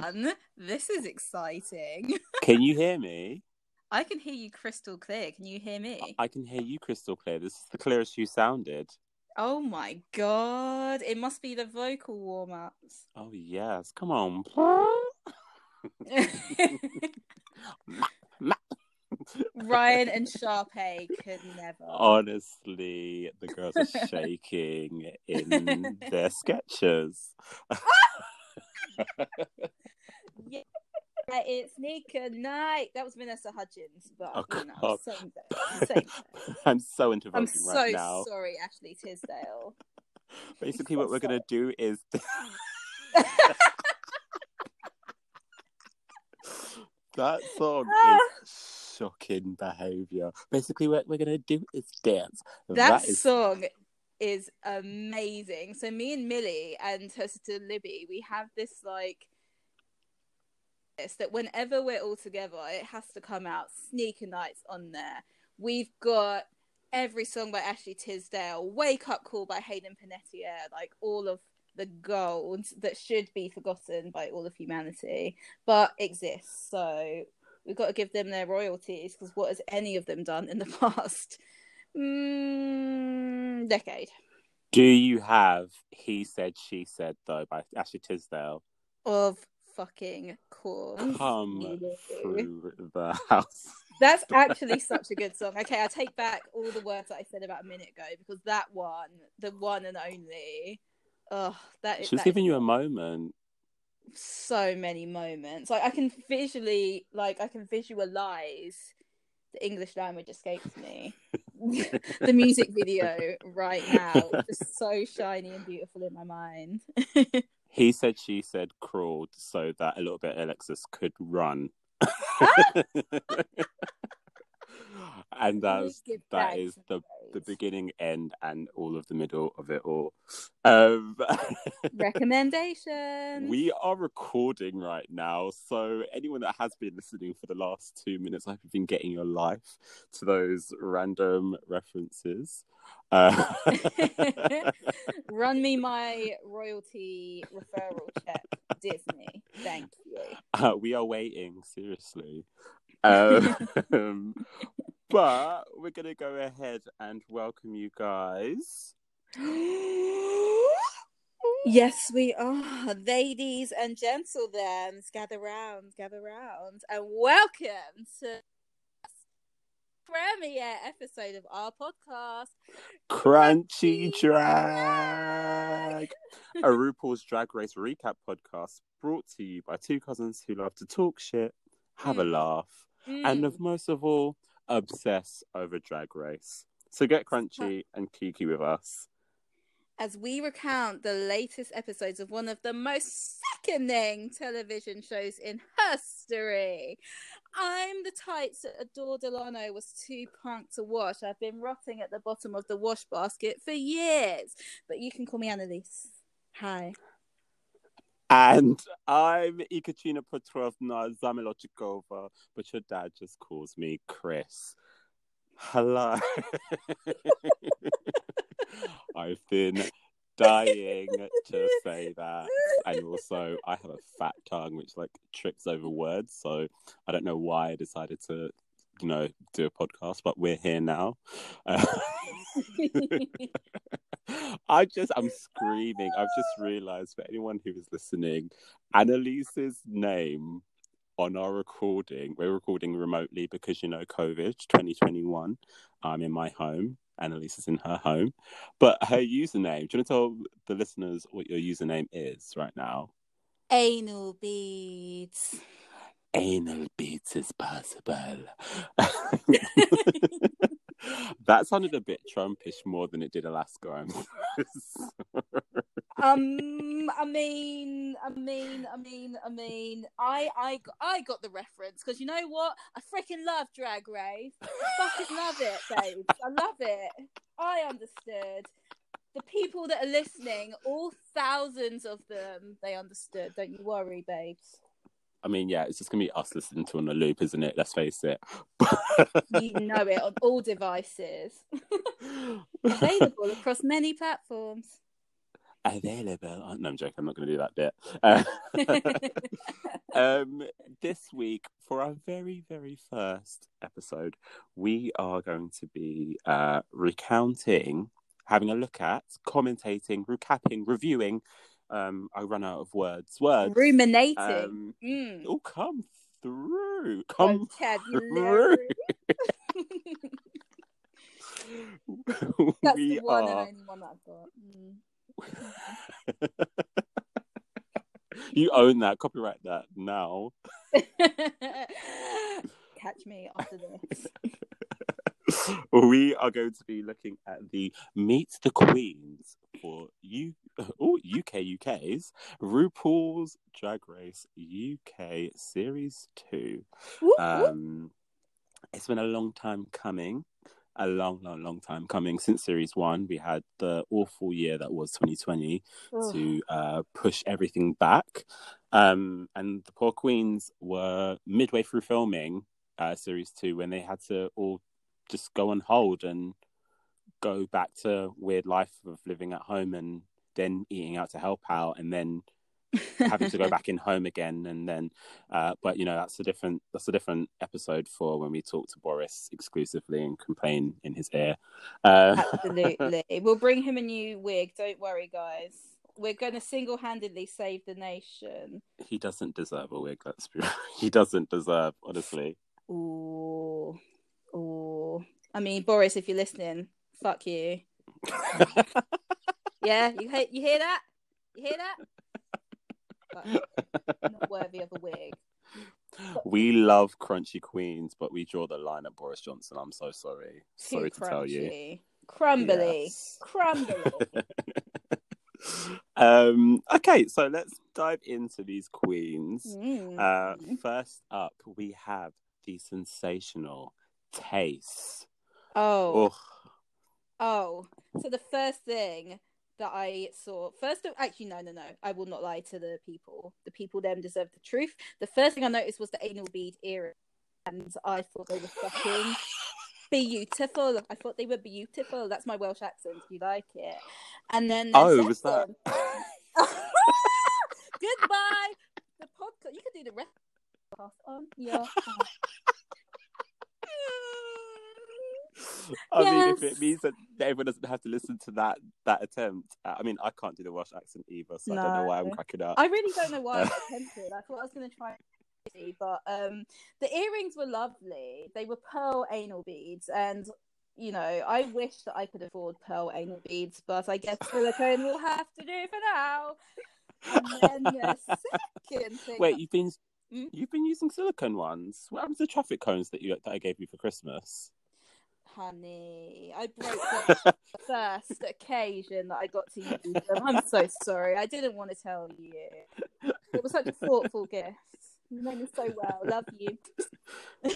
fun. This is exciting. Can you hear me? I can hear you crystal clear. Can you hear me? I can hear you crystal clear. This is the clearest you sounded. Oh my god. It must be the vocal warm ups. Oh, yes. Come on. Ryan and Sharpay could never. Honestly, the girls are shaking in their Skechers. Yeah, it's Nika Night. That was Vanessa Hudgens, but Oh, you know, same thing. Same thing. I'm so into I'm so right now. sorry, Ashley Tisdale. Basically, what we're going to do is. that song is shocking behaviour. Basically, what we're going to do is dance. that is song is amazing. So me and Millie and her sister Libby, we have this like this that whenever we're all together, it has to come out. Sneaker nights on there. We've got every song by Ashley Tisdale, Wake Up Call by Hayden Panettiere, like all of the gold that should be forgotten by all of humanity, but exists. So we've got to give them their royalties because what has any of them done in the past mm, decade Do you have He Said, She Said, though, by Ashley Tisdale? of fucking course? Come through the house. That's actually such a good song. Okay, I take back all the words that I said about a minute ago because that one, the one and only, oh, that She's that giving is you a moment. so many moments. Like I can visually, like I can visualize. The English language escapes me. the music video right now, just so shiny and beautiful in my mind. He said, she said, crawled so that a little bit Alexis could run. Ah! And that's that thanks the the beginning, end, and all of the middle of it all. Um, Recommendations. we are recording right now, so anyone that has been listening for the last two minutes, I hope you've been getting your life to those random references. Uh, Run me my royalty referral check, Disney. Thank you. uh, we are waiting, seriously. Um, but we're going to go ahead and welcome you guys. yes, we are. Ladies and gentlemen, gather round, gather round, and welcome to premiere episode of our podcast. Crunchy Drag, a RuPaul's Drag Race recap podcast brought to you by two cousins who love to talk shit, have a Mm. laugh, Mm. and of most of all, obsess over Drag Race. So get crunchy and kiki with us. as we recount the latest episodes of one of the most sickening television shows in history. I'm the tights that Adore Delano was too punk to wash. I've been rotting at the bottom of the wash basket for years, but you can call me Annalise. Hi. And I'm Ekaterina Petrovna Zamolodchikova, but your dad just calls me Chris. Hello. I've been dying to say that. And also, I have a fat tongue which like trips over words. So I don't know why I decided to, you know, do a podcast, but we're here now. Uh, I just, I'm screaming. I've just realized for anyone who is listening, Annalise's name on our recording, we're recording remotely because, you know, COVID 2021. I'm in my home. Annalise is in her home. But her username, do you want to tell the listeners what your username is right now? Anal beads. Anal beats is possible. that sounded a bit Trumpish more than it did Alaska. I'm um, I mean, I mean, I mean, I mean, I, I, I got the reference because you know what? I freaking love Drag Race. Fucking love it, babes. I love it. I understood. The people that are listening, all thousands of them, they understood. Don't you worry, babes. I mean, yeah, it's just gonna be us listening to on a loop, isn't it? Let's face it. You know it on all devices, available across many platforms. available. Oh, no, I'm joking. I'm not going to do that bit. Uh, um, this week, for our very, very first episode, we are going to be uh, recounting, having a look at, commentating, recapping, reviewing. Um, I run out of words. Words. Ruminating. Um, Mm. oh, come through. Come through. That's the one are. and only one that I've got. you own that. Copyright that now. Mm. Catch me after this. we are going to be looking at the Meet the Queens for U oh, UK UK's RuPaul's Drag Race UK Series 2. Whoop, whoop. Um, it's been a long time coming. A long, long, long time coming. Since Series 1, we had the awful year that was 2020 Ugh. to uh, push everything back. Um, and the poor queens were midway through filming uh, series two when they had to all just go on hold and go back to weird life of living at home and then eating out to help out and then having to go back in home again and then uh, but you know that's a different that's a different episode for when we talk to boris exclusively and complain in his ear uh, Absolutely. We'll bring him a new wig. Don't worry, guys. We're going to single handedly save the nation. he doesn't deserve a wig be he doesn't deserve honestly Ooh. Ooh. I mean, Boris, if you're listening, fuck you. Yeah, you, he- you hear that? You hear that? But not worthy of a wig. we love crunchy queens but we draw the line at boris johnson i'm so sorry Too sorry to tell you. Crumbly. Yes. Crumbly. um okay so let's dive into these queens Mm. uh first up we have the sensational Tayce oh. Ugh. Oh, so the first thing that I saw, first of actually, no, no, no, I will not lie to the people. The people them deserve the truth. The first thing I noticed was the anal bead earring, and I thought they were fucking beautiful. I thought they were beautiful. That's my Welsh accent. If you like it, and then the Oh, was that- Goodbye. The podcast. You can do the rest. of the podcast on your. I mean, if it means that everyone doesn't have to listen to that that attempt, uh, I mean, I can't do the Welsh accent either, so I don't know why I'm cracking up. I really don't know why I attempted. I thought I was going to try, but um, the earrings were lovely. They were pearl anal beads, and you know, I wish that I could afford pearl anal beads, but I guess silicone will have to do for now. And then the second thing, Wait, you've been Mm? you've been using silicone ones. What happened to the traffic cones that you that I gave you for Christmas? Honey, I broke the first occasion that I got to use them. I'm so sorry. I didn't want to tell you. It was such a thoughtful gift. You made me so well. Love you.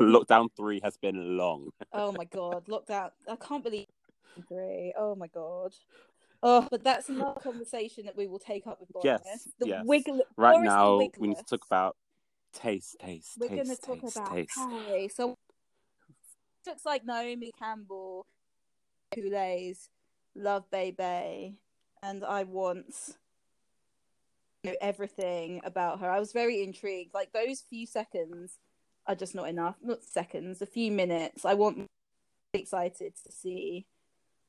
Lockdown three has been long. Oh my god, lockdown! I can't believe three. Oh my god. Oh, but that's another conversation that we will take up with Boris. Yes, the yes. wiggle. Right Boris now, we need to talk about Tayce, Tayce, We're going to Tayce, talk Tayce, about Tayce. Harry. So looks like Naomi Campbell, Kool-Aid's Love Baby, and I want you know, everything about her. I was very intrigued. Like those few seconds are just not enough. Not seconds, a few minutes. I want excited to see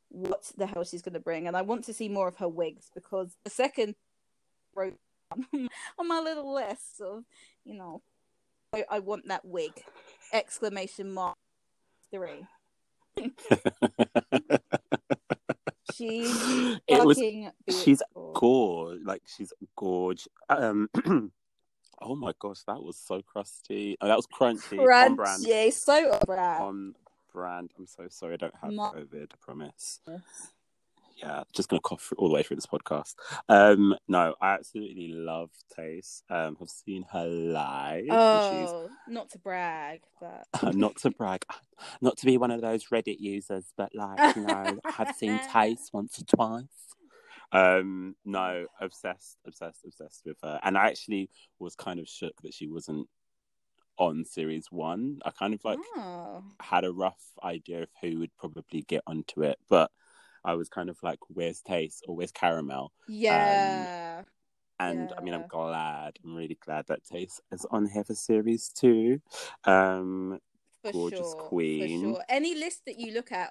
what the hell she's going to bring, and I want to see more of her wigs because the second wrote on my little list of you know I, I want that wig exclamation mark three. She's it was she's gorge, like she's gorge. Um, oh my gosh, that was so crusty. Oh, that was crunchy. On brand. Crunchy, so on brand. On brand. I'm so sorry. I don't have Ma- COVID. I promise. Yeah, just gonna cough all the way through this podcast. Um, no, I absolutely love Tayce. Um, I've seen her live. Oh, not to brag, but not to brag, not to be one of those Reddit users, but like you know, I've seen Tayce once or twice. Um, no, obsessed, obsessed, obsessed with her, and I actually was kind of shook that she wasn't on series one. I kind of like oh, had a rough idea of who would probably get onto it, but I was kind of like, "Where's Tayce?" or "Where's Caramel?" Yeah. And I mean, I'm glad. I'm really glad that Tayce is on here for series two. Um, for gorgeous sure, queen. For sure. Any list that you look at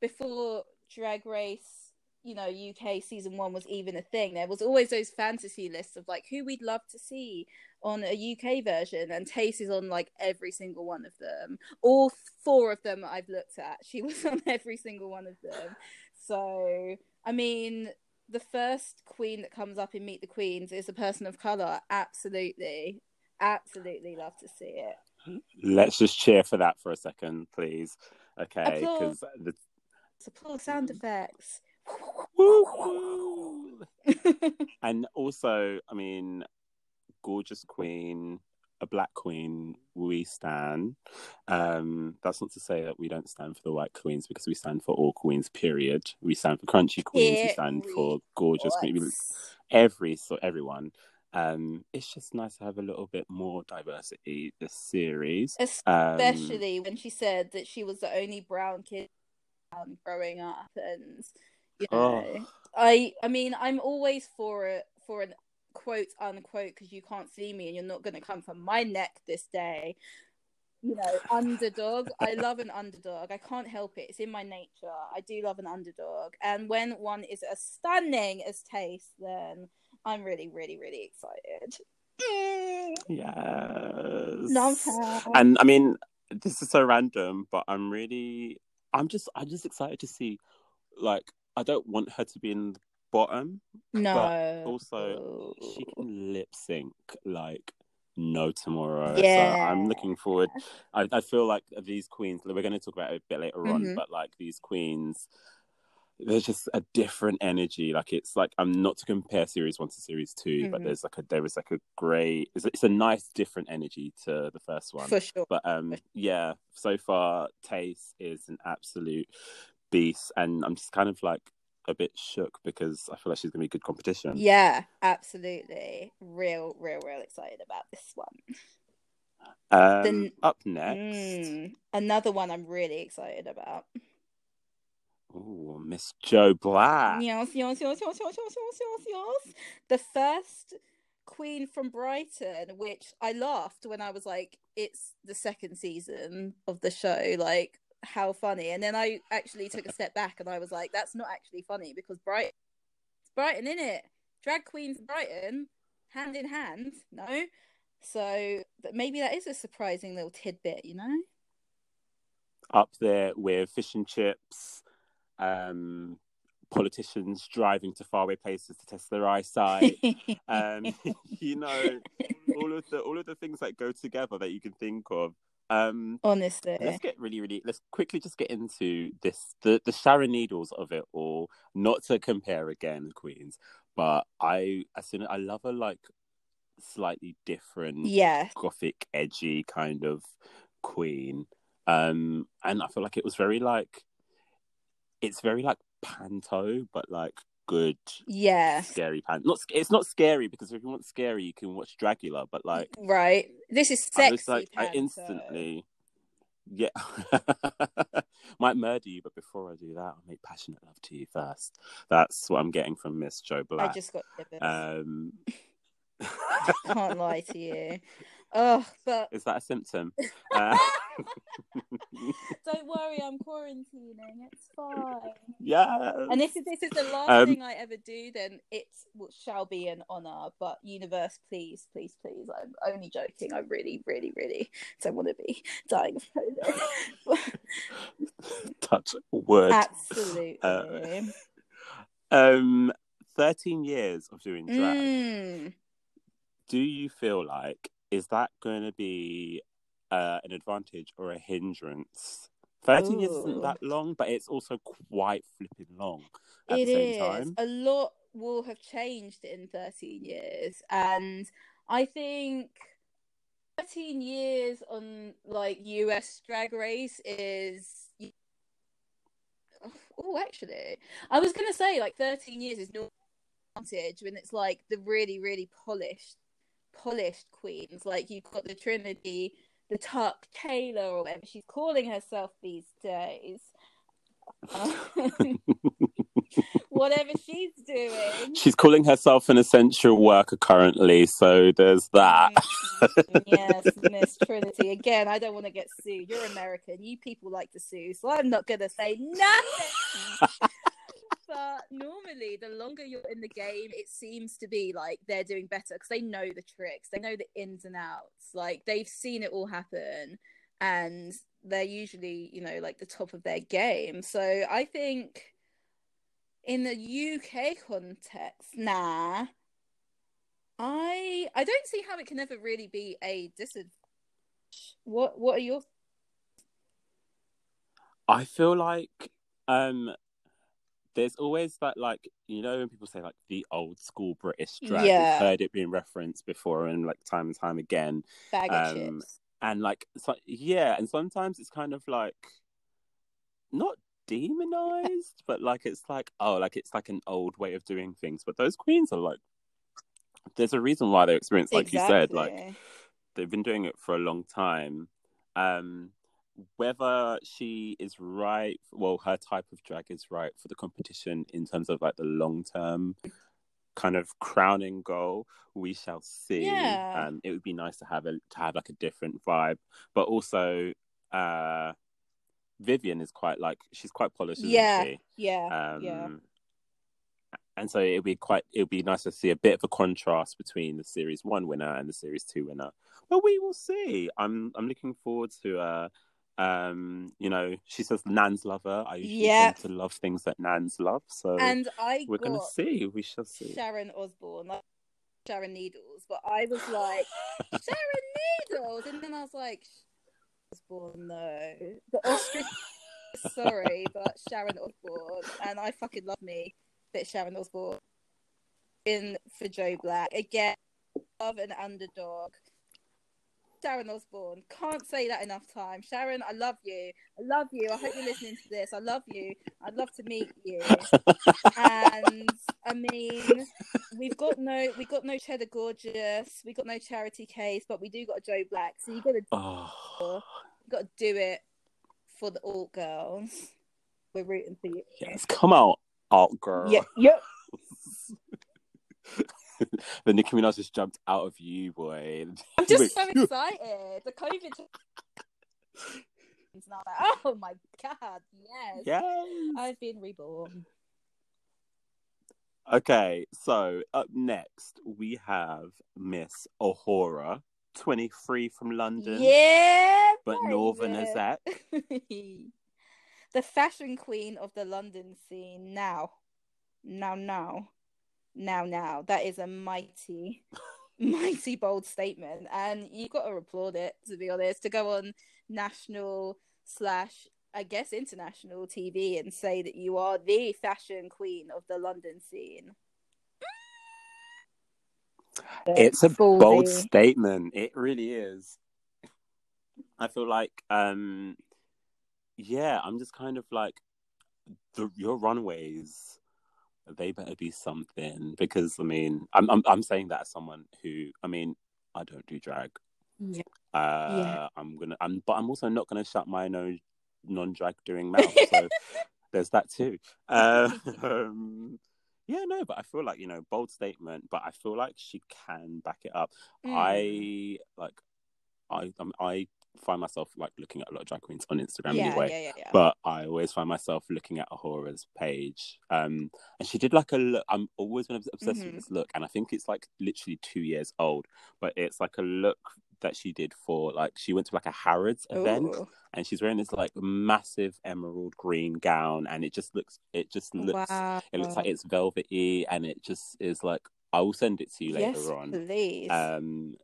before Drag Race, you know, UK season one was even a thing, there was always those fantasy lists of like who we'd love to see on a UK version, and Tayce is on like every single one of them. All four of them I've looked at, she was on every single one of them. So, I mean, the first queen that comes up in Meet the Queens is a person of color. Absolutely, absolutely love to see it. let's just cheer for that for a second, please. Okay, because the Applause sound effects. And also, I mean, gorgeous queen, a black queen, we stand. Um, that's not to say that we don't stand for the white queens because we stand for all queens. Period. We stand for crunchy queens. we stand for gorgeous queens. Every so everyone. Um, it's just nice to have a little bit more diversity this series. Um, Especially when she said that she was the only brown kid um, growing up, and you know, Oh. I I mean, I'm always for it for an quote unquote because you can't see me and you're not going to come from my neck this day. You know, underdog. I love an underdog. I can't help it. It's in my nature. I do love an underdog, and when one is as stunning as Tayce, then I'm really, really, really excited. Mm, yes. love her. and I mean, this is so random, but I'm really, I'm just, I'm just excited to see. Like, I don't want her to be in the bottom. no. Also, she can lip sync like no tomorrow. Yeah. So I'm looking forward. I, I feel like these queens. We're going to talk about it a bit later on, Mhm. but like these queens. There's just a different energy. Like it's like I'm not to compare series one to series 2 but Mhm. there's like a there is like a great. It's, it's a nice different energy to the first one. for sure. But um, yeah, so far, Tayce is an absolute beast, and I'm just kind of like a bit shook because I feel like she's gonna be good competition. Yeah, absolutely. Real, real, real excited about this one. Um, then, up next, mm, another one I'm really excited about. Oh, Miss Joe Black. Yes, yes, yes, yes, yes, yes, yes, yes. The first Queen from Brighton, which I laughed when I was like, it's the second season of the show. Like, how funny. And then I actually took a step back and I was like, that's not actually funny because Brighton, it's Brighton, in it? Drag queens Brighton, hand in hand, no? So but maybe that is a surprising little tidbit, you know? Up there with fish and chips, um, politicians driving to faraway places to test their eyesight. um, you know, all of the all of the things that go together that you can think of. Um, Honestly. let's get really, really. Let's quickly just get into this the the Sharon Needles of it all. Not to compare again, Queens, but I I seen I love a like slightly different Yeah. gothic, edgy kind of queen. Um, and I feel like it was very like it's very like panto, but like good Yeah. scary pan. Not it's not scary because if you want scary, you can watch Dracula. But like Right. This is I sexy. was like, I instantly, yeah, might murder you, but before I do that, I'll make passionate love to you first. That's what I'm getting from Miss Joe I just got. Um, Can't lie to you. Oh, but Is that a symptom? Uh, don't worry, I'm quarantining. It's fine. yeah. And if this is the last Um, thing I ever do, then it shall be an honor. But universe, please, please, please. I'm only joking. I really, really, really don't want to be dying of COVID. Touch wood. Absolutely. Uh, Um, 13 years of doing drag. Mm. Do you feel like, is that going to be uh, an advantage or a hindrance? 13 years isn't that long, but it's also quite flipping long at It the same is. time. A lot will have changed in 13 years. And I think 13 years on like US drag race is. Oh, actually, I was going to say like 13 years is no advantage when it's like the really, really polished, polished queens. Like you've got the Trinity, the Tuck Taylor, or whatever she's calling herself these days. whatever she's doing. She's calling herself an essential worker currently, so there's that. Yes, Miss Trinity. Again, I don't want to get sued. You're American. You people like to sue, so I'm not gonna say nothing. but normally, the longer you're in the game, it seems to be like they're doing better because they know the tricks, they know the ins and outs. Like they've seen it all happen, and they're usually, you know, like the top of their game. So I think in the UK context, nah, I I don't see how it can ever really be a disadvantage. What What are your I feel like um there's always that like you know when people say like the old school British drag, Yeah. you've heard it being referenced before and like time and time again. bag of Um, chips? and like so, yeah and sometimes it's kind of like not demonized but like it's like oh like it's like an old way of doing things but those queens are like there's a reason why they're experienced like you said like they've been doing it for a long time um whether she is right well her type of drag is right for the competition in terms of like the long term kind of crowning goal we shall see Yeah. um it would be nice to have a to have like a different vibe but also uh Vivienne is quite like she's quite polished Yeah. she? yeah, um yeah. and so it'd be quite it'd be nice to see a bit of a contrast between the series one winner and the series two winner but we will see i'm i'm looking forward to uh um you know she says nan's lover i usually tend to love things that nan's love. So And I we're gonna see. We shall see. Sharon Osbourne, like Sharon Needles, but I was like Sharon Needles, and then I was like Osbourne, no, the. Sorry, but Sharon Osbourne, and I fucking love me that Sharon Osbourne in for Joe Black. Again. Love an underdog. Sharon Osbourne. Can't say that enough times. Sharon, I love you. I love you. I hope you're listening to this. I love you. I'd love to meet you. and I mean, we've got no, we've got no Cheddar Gorgeous, We've got no Charity Case, but we do got a Joe Black. So you got to, oh you got to do it for the alt girls. We're rooting for you. yes come out alt girl Yeah, yeah. the Nicki Minaj just jumped out of you boy I'm just so excited. The COVID. And I was like, oh my god, yes. yes I've been reborn. Okay, so up next we have Miss A'Whora, 23 from London, Yeah, but Northern as that. the fashion queen of the London scene now. Now, now. Now, now. That is a mighty, mighty bold statement. And you've got to applaud it, to be honest, to go on national slash, I guess, international TV and say that you are the fashion queen of the London scene. It's a Ballsy. bold statement. It really is. I feel like, um, yeah, I'm just kind of like, the, your runways, they better be something because I mean, I'm I'm I'm saying that as someone who, I mean, I don't do drag. Yeah. Uh, Yeah. I'm gonna, I'm, but I'm also not gonna shut my no non-drag doing mouth. So there's that too. Uh, um, yeah, no, but I feel like you know, bold statement, but I feel like she can back it up. Mm. I like, I um, I find myself like looking at a lot of drag queens on Instagram yeah, anyway. yeah, yeah. But I always find myself looking at A'Whora's page. Um, and she did like a look. I'm always been obsessed Mhm. with this look, and I think it's like literally two years old. But it's like a look that she did for like she went to like a Harrods event, Ooh. and she's wearing this like massive emerald green gown, and it just looks, it just looks, wow. it looks like it's velvety, and it just is like. I will send it to you later yes, on. please. Um,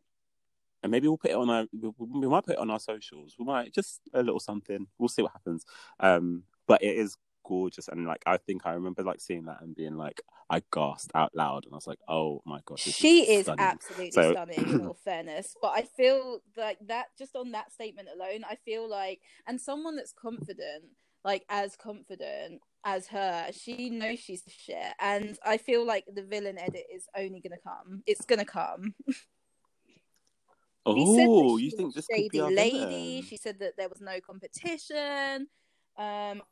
and maybe we'll put it on our we, might put it on our socials. We might just a little something. We'll see what happens. Um, but it is gorgeous, and like I think I remember like seeing that and being like I gasped out loud, and I was like, oh my god, she is stunning. absolutely So- stunning in all fairness but i feel like that just on that statement alone i feel like and someone that's confident like as confident as her she knows she's the shit and i feel like the villain edit is only gonna come it's gonna come She said that Oh, she you think this could be lady villain? she said that there was no competition um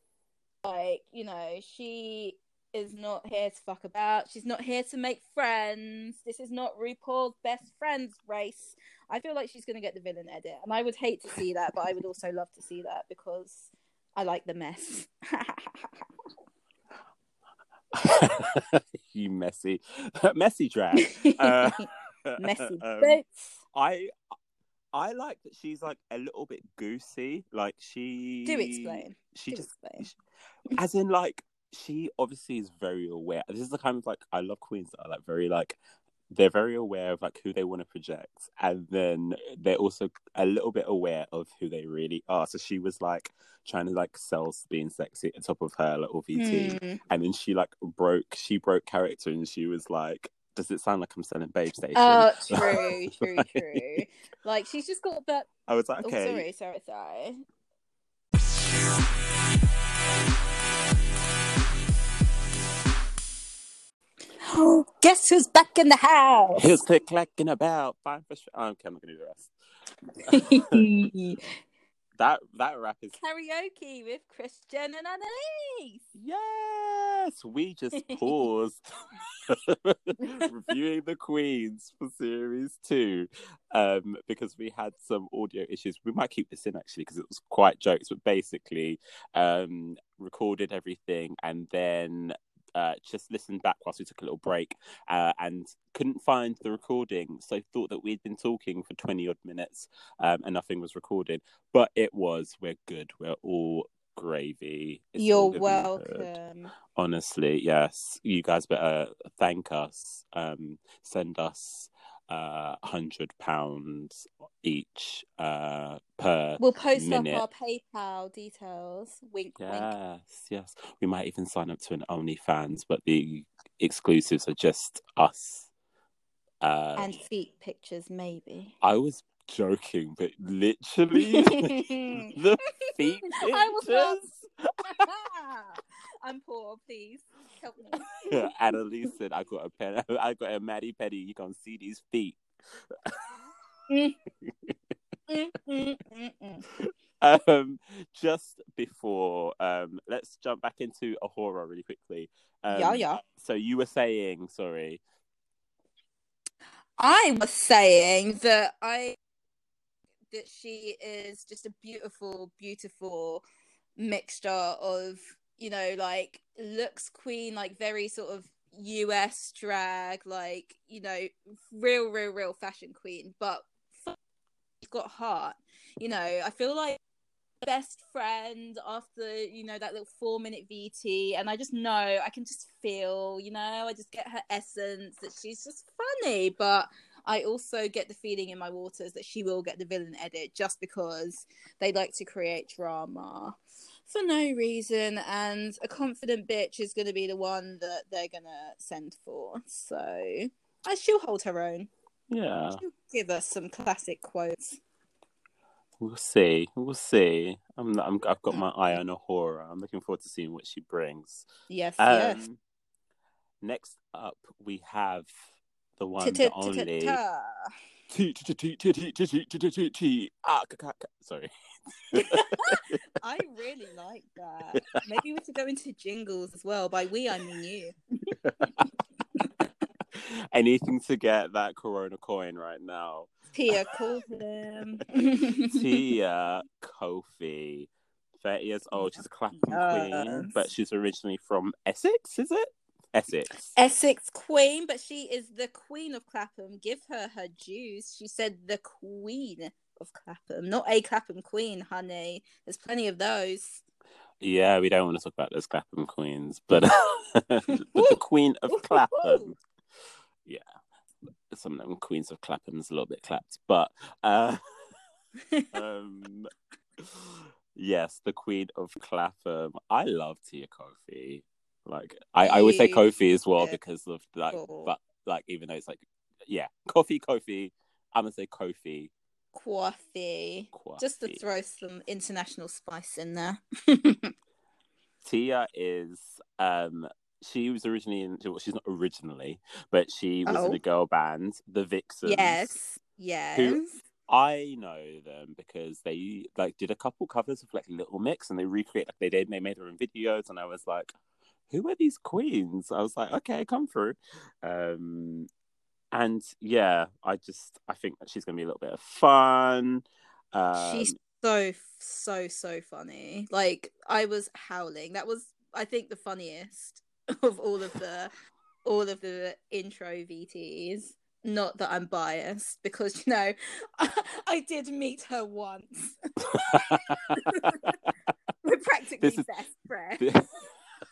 like you know she is not here to fuck about. She's not here to make friends. This is not RuPaul's best friends race. I feel like she's going to get the villain edit, and I would hate to see that, but I would also love to see that because I like the mess. you messy, messy drag. Uh, Messy um, bits. I I like that she's like a little bit goosey. Like she Do explain. She Do just explain. as in like she obviously is very aware. This is the kind of like I love queens that are like very like they're very aware of like who they want to project and then they're also a little bit aware of who they really are so she was like trying to like sell being sexy at top of her little vt Hmm. and then she like broke she broke character and she was like does it sound like i'm selling Babestation Oh, true, true, true. Like she's just got that. i was like Oh, okay sorry, sorry, sorry. Guess who's back in the house? here's the clacking about fine for sure oh, okay i'm not gonna do the rest that that rap is Karaoke with Christian and Annalise. Yes, we just paused reviewing the Queens for series two um, because we had some audio issues. We might keep this in actually because it was quite jokes, but basically um, recorded everything and then. Uh, just listened back whilst we took a little break uh, and couldn't find the recording. So thought that we'd been talking for 20 odd minutes um, and nothing was recorded. But it was. We're good. We're all gravy. It's You're welcome. Honestly, yes. You guys better thank us. Um, send us uh hundred pounds each uh per We'll post minute. up our PayPal details. Wink, wink. Yes, yes. We might even sign up to an OnlyFans, but the exclusives are just us. Uh And feet pictures, maybe. I was joking, but literally the feet I was not. I'm poor, please help me. Annalise said, "I got a pen. I got a Maddie Petty. You can see these feet." Mm, mm, mm, mm. um, just before, um, let's jump back into A'Whora really quickly. Um, Yeah, yeah. So you were saying, sorry. I was saying that I that she is just a beautiful, beautiful mixture of you know like looks queen, like very sort of US drag, like you know real, real, real fashion queen, but she's got heart. You know, I feel like best friend after you know that little four minute VT, and I just know I can just feel, you know, I just get her essence that she's just funny, but I also get the feeling in my waters that she will get the villain edit just because they like to create drama for no reason, and a confident bitch is going to be the one that they're going to send for. So, I she'll hold her own. Yeah, She'll give us some classic quotes. we'll see. We'll see. I'm, I'm. I've got my eye on A'Whora. I'm looking forward to seeing what she brings. Yes, Um, yes. Next up, we have the one, the only. Sorry. I really like that. Maybe we should go into jingles as well. By we, I mean you. Anything to get that Corona coin right now. Tia, call them. Tia Kofi, 30 years old. She's a Clapham queen, but she's originally from Essex, is it? Essex. Essex queen, but she is the queen of Clapham. Give her her dues. She said the queen of Clapham, not a Clapham queen, honey. There's plenty of those. Yeah, we don't want to talk about those Clapham queens, but, but the queen of Clapham. Yeah. Some of them queens of Clapham's a little bit clapped, but uh, um, yes, the queen of Clapham. I love Tia Kofi. Like I, I would say Kofi as well yeah. because of like, Cool. but like even though it's like, yeah, Kofi, Kofi. I'm gonna say Kofi. Coffee. Just to throw some international spice in there. Tia is um she was originally in well, she's not originally, but she was in Oh. a girl band, the Vixens. yes. Yes. I know them because they like did a couple covers of like Little Mix and they recreate like they did they made their own videos and I was like, who are these queens? I was like, okay, come through. Um, and yeah, I just I think that she's gonna be a little bit of fun. Um, She's so so so funny. Like I was howling. That was I think the funniest of all of the all of the intro VTs. Not that I'm biased because you know I, did meet her once. We're practically This is- best friends.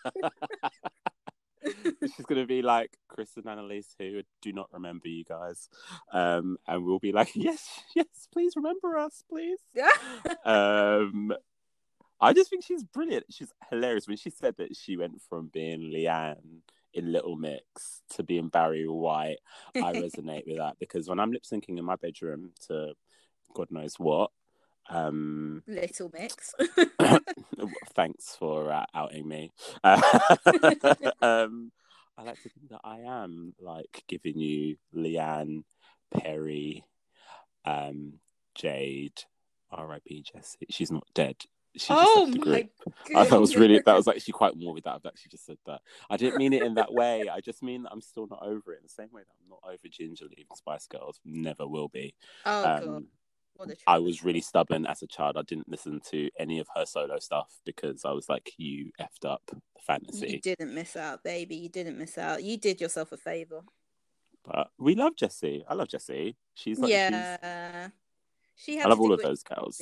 she's gonna be like Chris and Annalise who do not remember you guys. Um, and we'll be like, Yes, yes, please remember us, please. um I just think she's brilliant. She's hilarious. When she said that she went from being Leigh-Anne in Little Mix to being Barry White, I resonate with that because when I'm lip syncing in my bedroom to God knows what, um, Little mix. thanks for uh, outing me. Uh, um, I like to think that I am like giving you Leigh-Anne, Perrie, um, Jade, R.I.P. Jesy. She's not dead. She oh my group. god. I thought it was really that was actually quite morbid that I've actually just said that. I didn't mean it in that way. I just mean that I'm still not over it in the same way that I'm not over Ginger and Spice Girls. Never will be. Oh god. Um, a I was really stubborn as a child. I didn't listen to any of her solo stuff because I was like, you effed up the fantasy. You didn't miss out, baby. You didn't miss out. You did yourself a favor. But we love Jesy. I love Jesy. She's like, she's... yeah. She had I love all of those girls.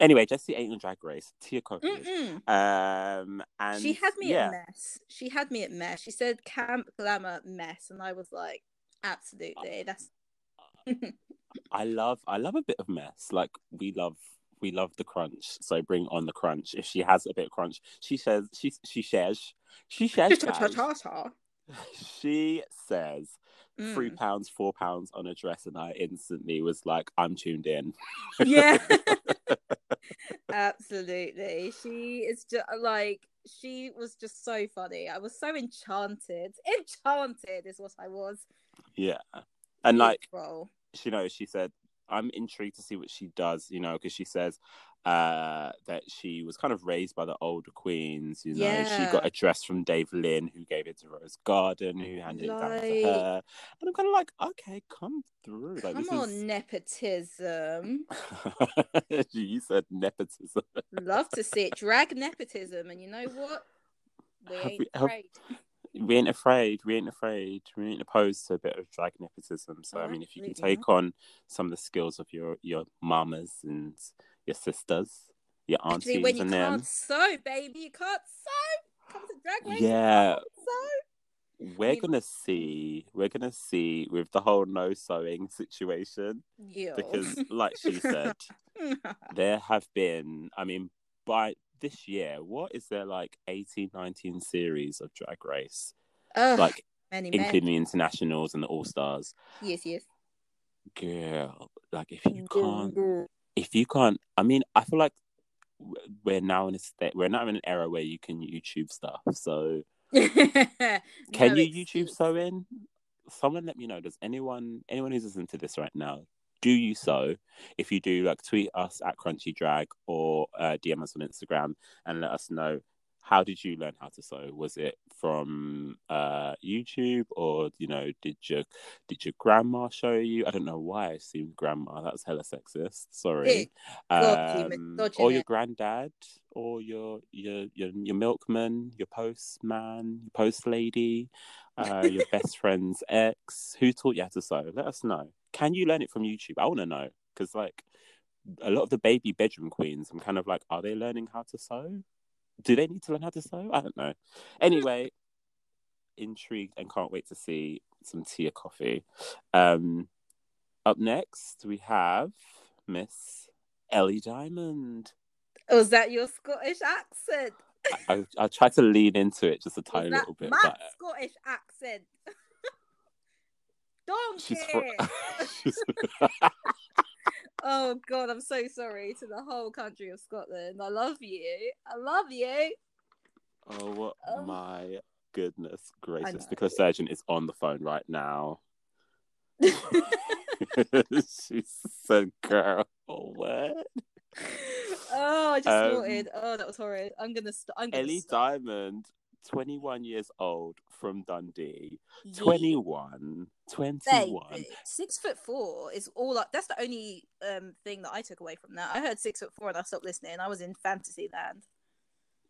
Anyway, Jesy ain't on Drag Race. Tia Kofi. Um, and She had me yeah, at mess. She had me at mess. She said camp glamour mess, and I was like, absolutely. That's I love I love a bit of mess. Like we love we love the crunch. So bring on the crunch. If she has a bit of crunch, she says she she shares she shares. she says three Mm. pounds, four pounds on a dress, and I instantly was like, I'm tuned in. Yeah. Absolutely. She is just like she was just so funny. I was so enchanted. Enchanted is what I was. Yeah. And like. You know, she said, I'm intrigued to see what she does, you know, because she says uh, that she was kind of raised by the older queens, you know. She got a dress from Dave Lynn, who gave it to Rose Garden, who handed it down to her. And I'm kind of like, okay, come through. Like, Come this on, is... nepotism. you said nepotism. Love to see it. Drag nepotism, and you know what? We Have ain't we- have-. We ain't afraid. We ain't afraid. We ain't opposed to a bit of drag nepotism. So Oh, I mean, if you can take on some of the skills of your your mamas and your sisters, your aunties, Actually, when you and can't them, sew, baby, you can't sew. Come to drag race. Yeah. sew. we're mean- gonna see. We're gonna see with the whole no sewing situation Yeah. because, like she said, there have been. I mean, by this year, what is there like 18, 19 series of Drag Race, Ugh, like many including the internationals and the All Stars. Yes, yes. girl like if you can't if you can't i mean i feel like we're now in a state we're now in an era where you can youtube stuff so can No you youtube sew in? Someone let me know. Does anyone anyone who's listening to this right now do you sew if you do like tweet us at crunchy drag or uh, dm us on instagram and let us know how did you learn how to sew? Was it from uh youtube or you know did your did your grandma show you? I don't know why i assumed grandma that's hella sexist sorry. Um, or your granddad or your your your, your milkman your postman your post lady uh, your best friend's ex who taught you how to sew? Let us know can you learn it from youtube? I want to know because like a lot of the baby bedroom queens i'm kind of like are they learning how to sew? Do they need to learn how to sew? I don't know. Anyway intrigued and can't wait to see some tea or coffee. Um up next we have miss ellie diamond. Was that your Scottish accent? I, I tried to lean into it just a tiny little bit, my but Scottish accent? Donkey. she's, she's Oh God, I'm so sorry to the whole country of Scotland. I love you. I love you. oh Oh. my goodness gracious! The surgeon is on the phone right now. she said, "Girl, what?" oh, I just Um, snorted. Oh, that was horrid. I'm gonna. St- I'm gonna Ellie stop. Diamond 21 years old from Dundee. Yeah. 21. 21. Baby, six foot four is all. I, that's the only um thing that I took away from that. I heard six foot four and I stopped listening. I was in fantasy land.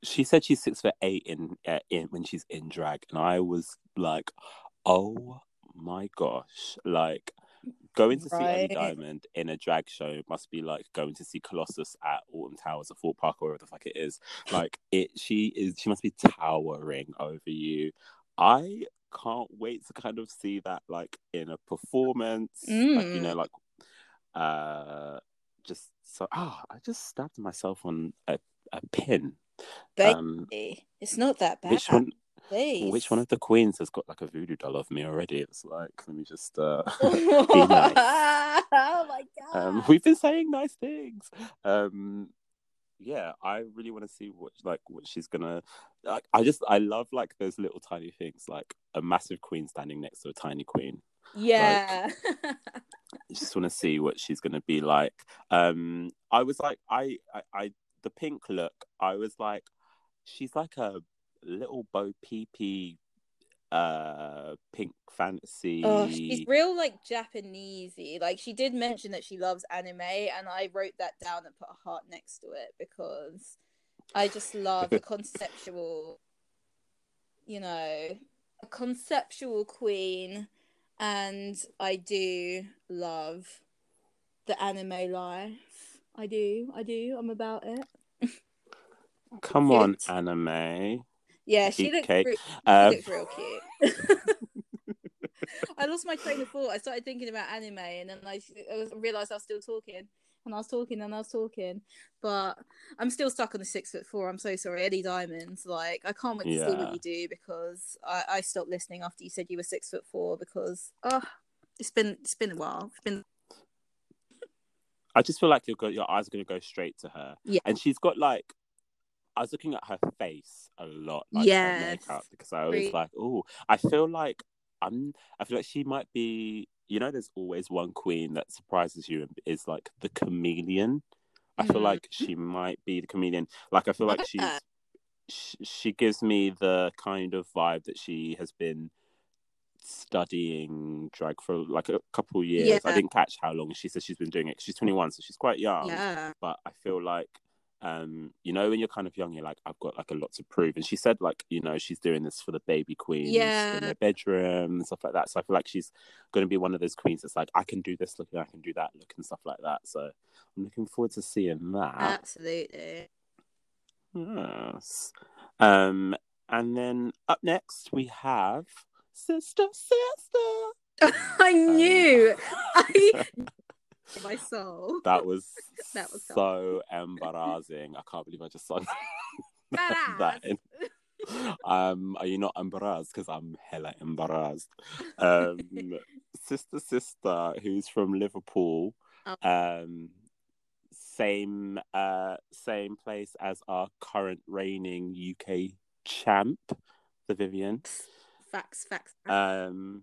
She said she's six foot eight in, uh, in when she's in drag, and I was like, "Oh my gosh!" Like going to see Ellie Diamond in a drag show must be like going to see Colossus at Alton Towers or Thorpe Park or wherever the fuck it is. Like it, she is. She must be towering over you. I can't wait to kind of see that like in a performance, like you Mm. know, like uh, just so. Ah, I just stabbed myself on a a pin. Baby, Um, it's not that bad. which one? Please. Which one of the queens has got like a voodoo doll of me already? It's like, let me just uh, be nice. oh my god. Um, we've been saying nice things. Um, yeah, I really want to see what like what she's gonna. Like, I just I love like those little tiny things, like a massive queen standing next to a tiny queen. yeah. I just want to see what she's gonna be like. Um, I was like, I, I, I, the pink look. I was like, she's like a little Bo Peepee, uh, pink fantasy. Oh, she's real like Japanesey. Like she did mention that she loves anime, and I wrote that down and put a heart next to it because I just love a conceptual, you know, a conceptual queen, and I do love the anime life. I do, I do. I'm about it. Come on, anime. Yeah, she looks, cake. re- she Um, looks real cute. I lost my train of thought. I started thinking about anime, and then I, I realized I was still talking, and I was talking, and I was talking, but I'm still stuck on the six foot four. I'm so sorry, Ellie Diamonds. Like, I can't wait to see what you do because I, I stopped listening after you said you were six foot four because oh, it's been it's been a while. It's been I just feel like your your eyes are gonna go straight to her. Yeah. and she's got like. I was looking at her face a lot, like her Yes. makeup, because I was like, oh, I feel like I'm. I feel like she might be. You know, there's always one queen that surprises you and is like the chameleon. I feel Mm. like she might be the chameleon. Like I feel like she's. She, she gives me the kind of vibe that she has been studying drag for like a couple of years. I didn't catch how long she says she's been doing it. She's 21, so she's quite young. yeah, But I feel like, um, you know, when you're kind of young, you're like, I've got like a lot to prove. And she said, like, you know, she's doing this for the baby queens Yeah. in their bedroom and stuff like that. So I feel like she's going to be one of those queens that's like, I can do this look and I can do that look and stuff like that. So I'm looking forward to seeing that. absolutely. Yes. Um, and then up next we have Sister Sister. I knew. I my soul. That was That was so embarrassing. I can't believe I just sung that. In. Um, are you not embarrassed? Because I'm hella embarrassed. Um, Sister Sister, who's from Liverpool. Oh. Um, same uh same place as our current reigning UK champ, the Vivienne. Facts, facts. facts. Um,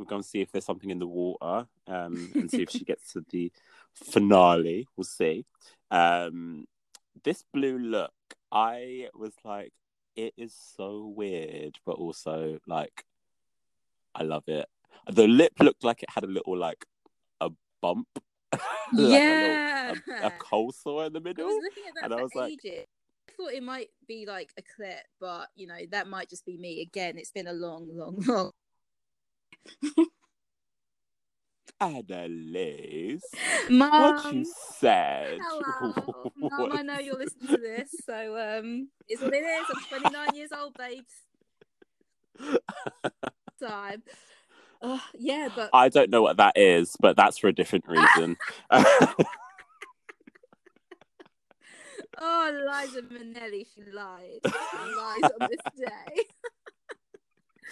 we're going to see if there's something in the water um, and see if she gets to the finale. We'll see. Um, this blue look, I was like, it is so weird, but also like, I love it. The lip looked like it had a little like a bump, like yeah. a, little, a, a cold sore in the I middle. was looking at that and I was like- ages. I thought it might be like a clip, but you know that might just be me. Again, it's been a long, long, long. Annalise, what you said? hello. What- I know you're listening to this, so um, it's what it is. I'm 29 years old, babes. Time. Uh, yeah, but I don't know what that is, but that's for a different reason. oh, Liza Minnelli, she lied. She lies on this day.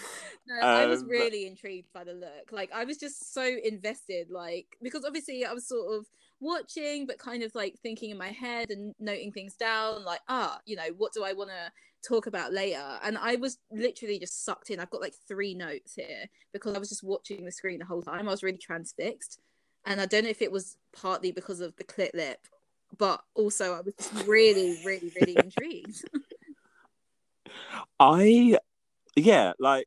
no, I was Um, really intrigued by the look. Like, I was just so invested. Like, because obviously I was sort of watching, but kind of like thinking in my head and noting things down. Like, ah, you know, what do I want to talk about later? And I was literally just sucked in. I've got like three notes here because I was just watching the screen the whole time. I was really transfixed. And I don't know if it was partly because of the clit lip, but also I was just really, really, really intrigued. I, yeah, like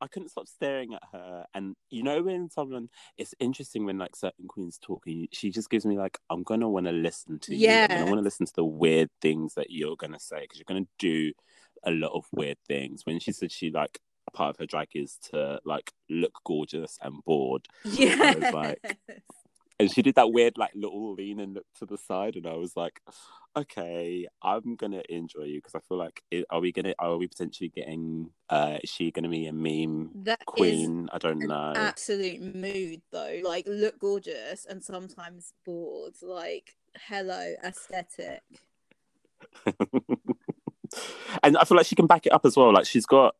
I couldn't stop staring at her. And you know, when someone, it's interesting when like certain queens talking, she just gives me like, I'm gonna want to listen to Yeah. you. I want to listen to the weird things that you're gonna say because you're gonna do a lot of weird things. When she said she like part of her drag is to like look gorgeous and bored, Yeah. like- and she did that weird like little lean and look to the side, and I was like, okay, I'm gonna enjoy you because I feel like are we gonna are we potentially getting uh is she gonna be a meme That queen? I don't know. absolute mood though. Like look gorgeous and sometimes bored. Like hello aesthetic. and I feel like she can back it up as well. Like she's got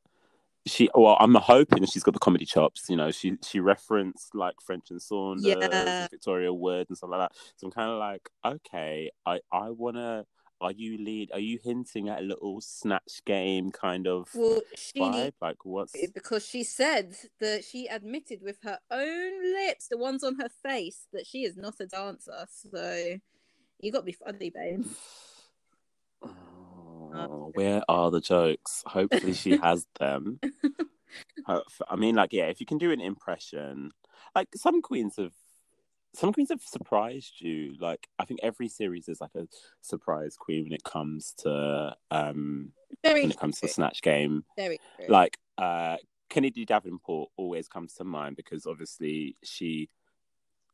she well, I'm hoping she's got the comedy chops. You know, she she referenced like French and Saunders, Yeah. and Victoria Wood, and stuff like that. So I'm kind of like, okay, I I wanna. Are you lead? Are you hinting at a little snatch game kind of Well, she vibe? Like what's? because she said that she admitted with her own lips, the ones on her face, that she is not a dancer. So you got to be funny, babe. Oh, where are the jokes? Hopefully she has them. I mean, like, yeah, if you can do an impression, like some queens have, some queens have surprised you. Like, I think every series is like a surprise queen when it comes to, um, Very when it comes to true. Snatch Game. Very true. Like, uh, Kennedy Davenport always comes to mind because obviously she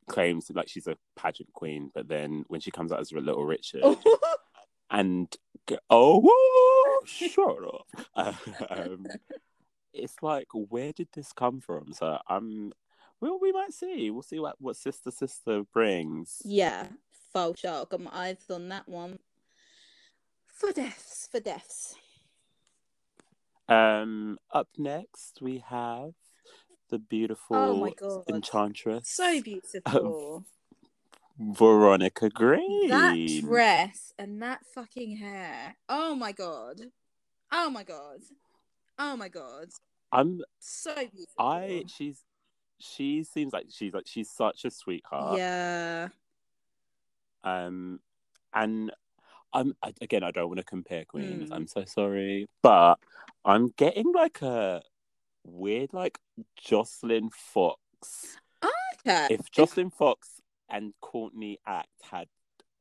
claims like she's a pageant queen, but then when she comes out as a Little Richard, and oh, shut up. um, it's like, where did this come from? So I'm, well, we might see. We'll see what what Sister Sister brings. yeah, full shot. Got my eyes on that one. For deaths, for deaths. Um, up next we have the beautiful Oh my God. enchantress, So beautiful. Veronica Green. that dress and that fucking hair. Oh my god. Oh my god. Oh my god. I'm. So beautiful. I. She's. She seems like she's like she's such a sweetheart. yeah. Um, and I'm I, again. I don't want to compare queens. Mm. I'm so sorry, but I'm getting like a weird like Joslyn Fox. Okay. If Joslyn Fox and Courtney Act had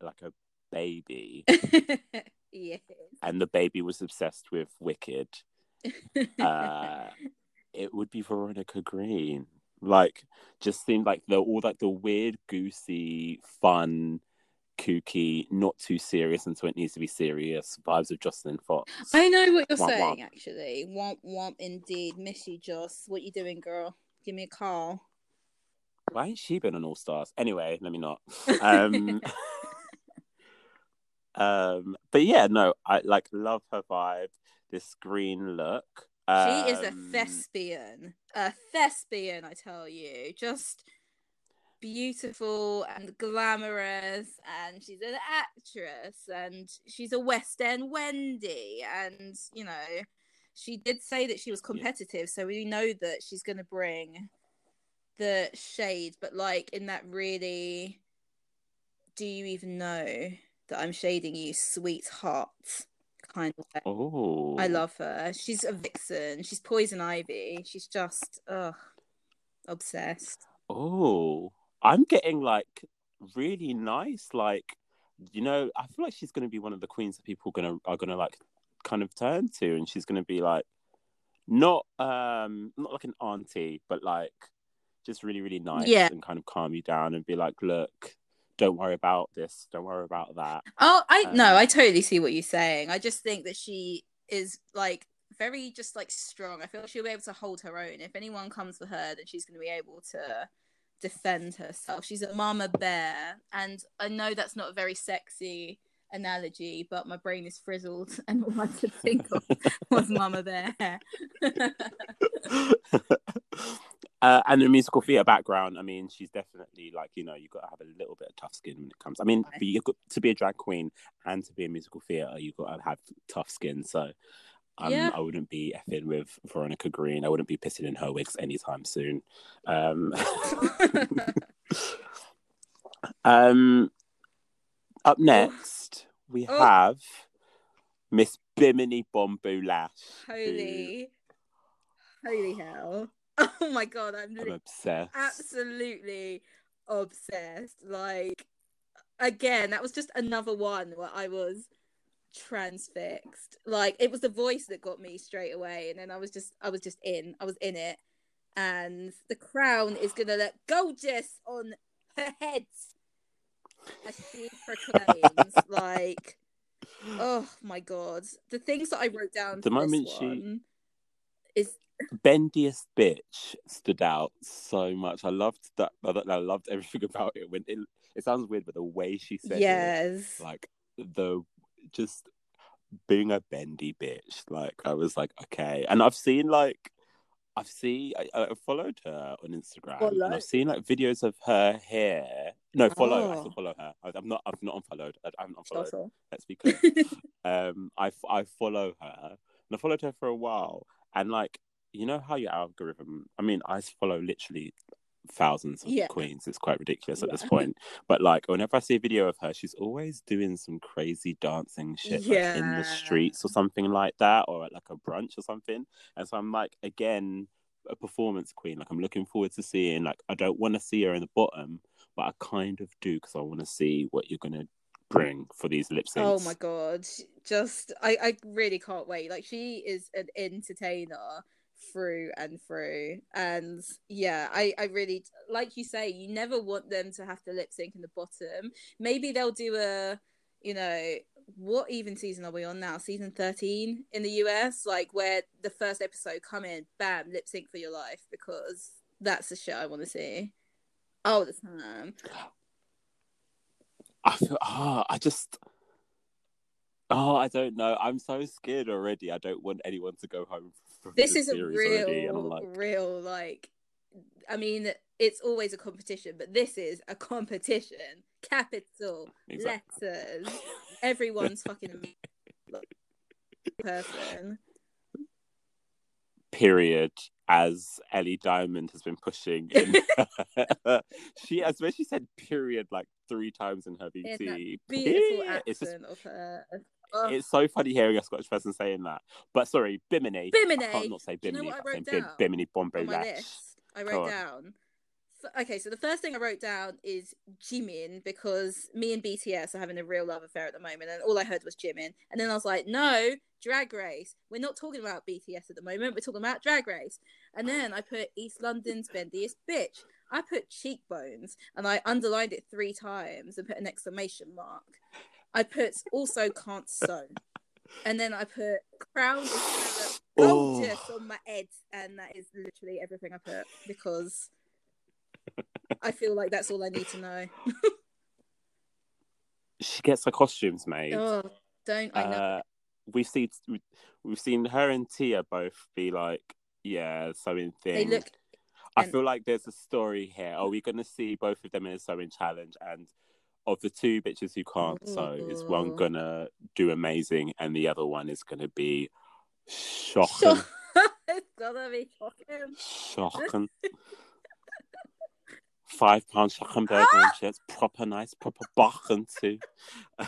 like a baby, yeah. and the baby was obsessed with Wicked, uh, it would be Veronica Green. Like, just seemed like the all like the weird, goosey, fun, kooky, not too serious until it needs to be serious vibes of Joslyn Fox. I know what you're Womp saying womp. actually. Womp womp indeed. Miss you, Joss. What you doing, girl? Give me a call. Why ain't she been on All Stars? Anyway, let me not. Um, um, but yeah, no, I like love her vibe. This green look. She is a Um, thespian. A thespian, I tell you. Just beautiful and glamorous, and she's an actress, and she's a West End Wendy, and you know, she did say that she was competitive, so we know that she's going to bring the shade, but like in that really, do you even know that I'm shading you, sweetheart? Kind of way. Oh, I love her. She's a vixen. She's poison ivy. She's just ugh obsessed. Oh, I'm getting like really nice. Like, you know, I feel like she's going to be one of the queens that people are gonna are gonna like kind of turn to, and she's going to be like not um not like an auntie, but like just really really nice Yeah. and kind of calm you down and be like, look, don't worry about this, don't worry about that. Oh, I Um, no, I totally see what you're saying. I just think that she is like very just like strong. I feel like she'll be able to hold her own. If anyone comes for her, then she's going to be able to defend herself. She's a mama bear, and I know that's not a very sexy analogy, but my brain is frizzled, and all I could think of was mama bear. uh, and the musical theatre background, I mean, she's definitely like, you know, you've got to have a little bit of tough skin when it comes. I mean, you've got to be a drag queen and to be a musical theatre, you've got to have tough skin. So um, Yeah. I wouldn't be effing with Veronica Green. I wouldn't be pissing in her wigs anytime soon. Um, um, up next, we Oh. have Miss Bimini Bon Boulash. who Holy, holy hell! Oh my god, I'm, I'm obsessed. absolutely obsessed. Like, again, that was just another one where I was transfixed. Like, it was the voice that got me straight away, and then I was just, I was just in, I was in it. And the crown is gonna look gorgeous on her head as she proclaims. like, oh my god, the things that I wrote down. The moment she- is Bendiest bitch stood out so much. I loved that. I I loved everything about it. When it, it sounds weird, but the way she said it, yes, like the just being a bendy bitch. Like I was like, okay. And I've seen like I've seen I, I followed her on Instagram Follow? and I've seen like videos of her hair. No, follow. I Oh. still follow her. I, I'm not. I've not unfollowed. I, I haven't unfollowed. also. Let's be clear. um, I I follow her and I followed her for a while. And like, you know how your algorithm? I mean, I follow literally thousands of Yeah. queens. It's quite ridiculous at this point. But like, whenever I see a video of her, she's always doing some crazy dancing shit, like in the streets or something like that, or at like a brunch or something. And so I'm like, again, a performance queen. Like, I'm looking forward to seeing. Like, I don't want to see her in the bottom, but I kind of do because I want to see what you're gonna bring for these lip syncs. Oh my god! Just I I really can't wait. Like she is an entertainer through and through, and yeah, I I really like you say. You never want them to have to lip sync in the bottom. Maybe they'll do a you know what even season are we on now? Season thirteen in the US, like where the first episode come in, bam, lip sync for your life because that's the shit I want to see all the time. I feel. Oh, I just. Oh, I don't know. I'm so scared already. I don't want anyone to go home. This this is a real already, like, real like i mean it's always a competition but this is a competition capital Exactly. letters everyone's fucking person period. As Ellie Diamond has been pushing, in she as when she said period like three times in her VT. beautiful period. It's just of her it's so funny hearing a Scottish person saying that. But sorry, Bimini. Bimini. I Bimini. can't not say Do you know Bimini. what I wrote Bim- down Bimini Bon Boulash. i wrote down okay so the first thing i wrote down is jimin because me and bts are having a real love affair at the moment and all i heard was jimin and then i was like no drag race we're not talking about bts at the moment we're talking about drag race and then i put east london's bendiest bitch i put cheekbones and i underlined it three times and put an exclamation mark i put also can't sew and then i put crown gonna Oh. on my head and that is literally everything i put because i feel like that's all i need to know She gets her costumes made. oh don't i know uh, we've seen we've seen her and Tia both be like, yeah, sewing they thing. look I and- feel like there's a story here. Are we going to see both of them in a sewing challenge? And of the two bitches who can't So is one gonna do amazing, and the other one is gonna be shocking, Shock- it's gonna be shocking shocking. Five pound shocking burger and shit. Proper nice, proper bachen too.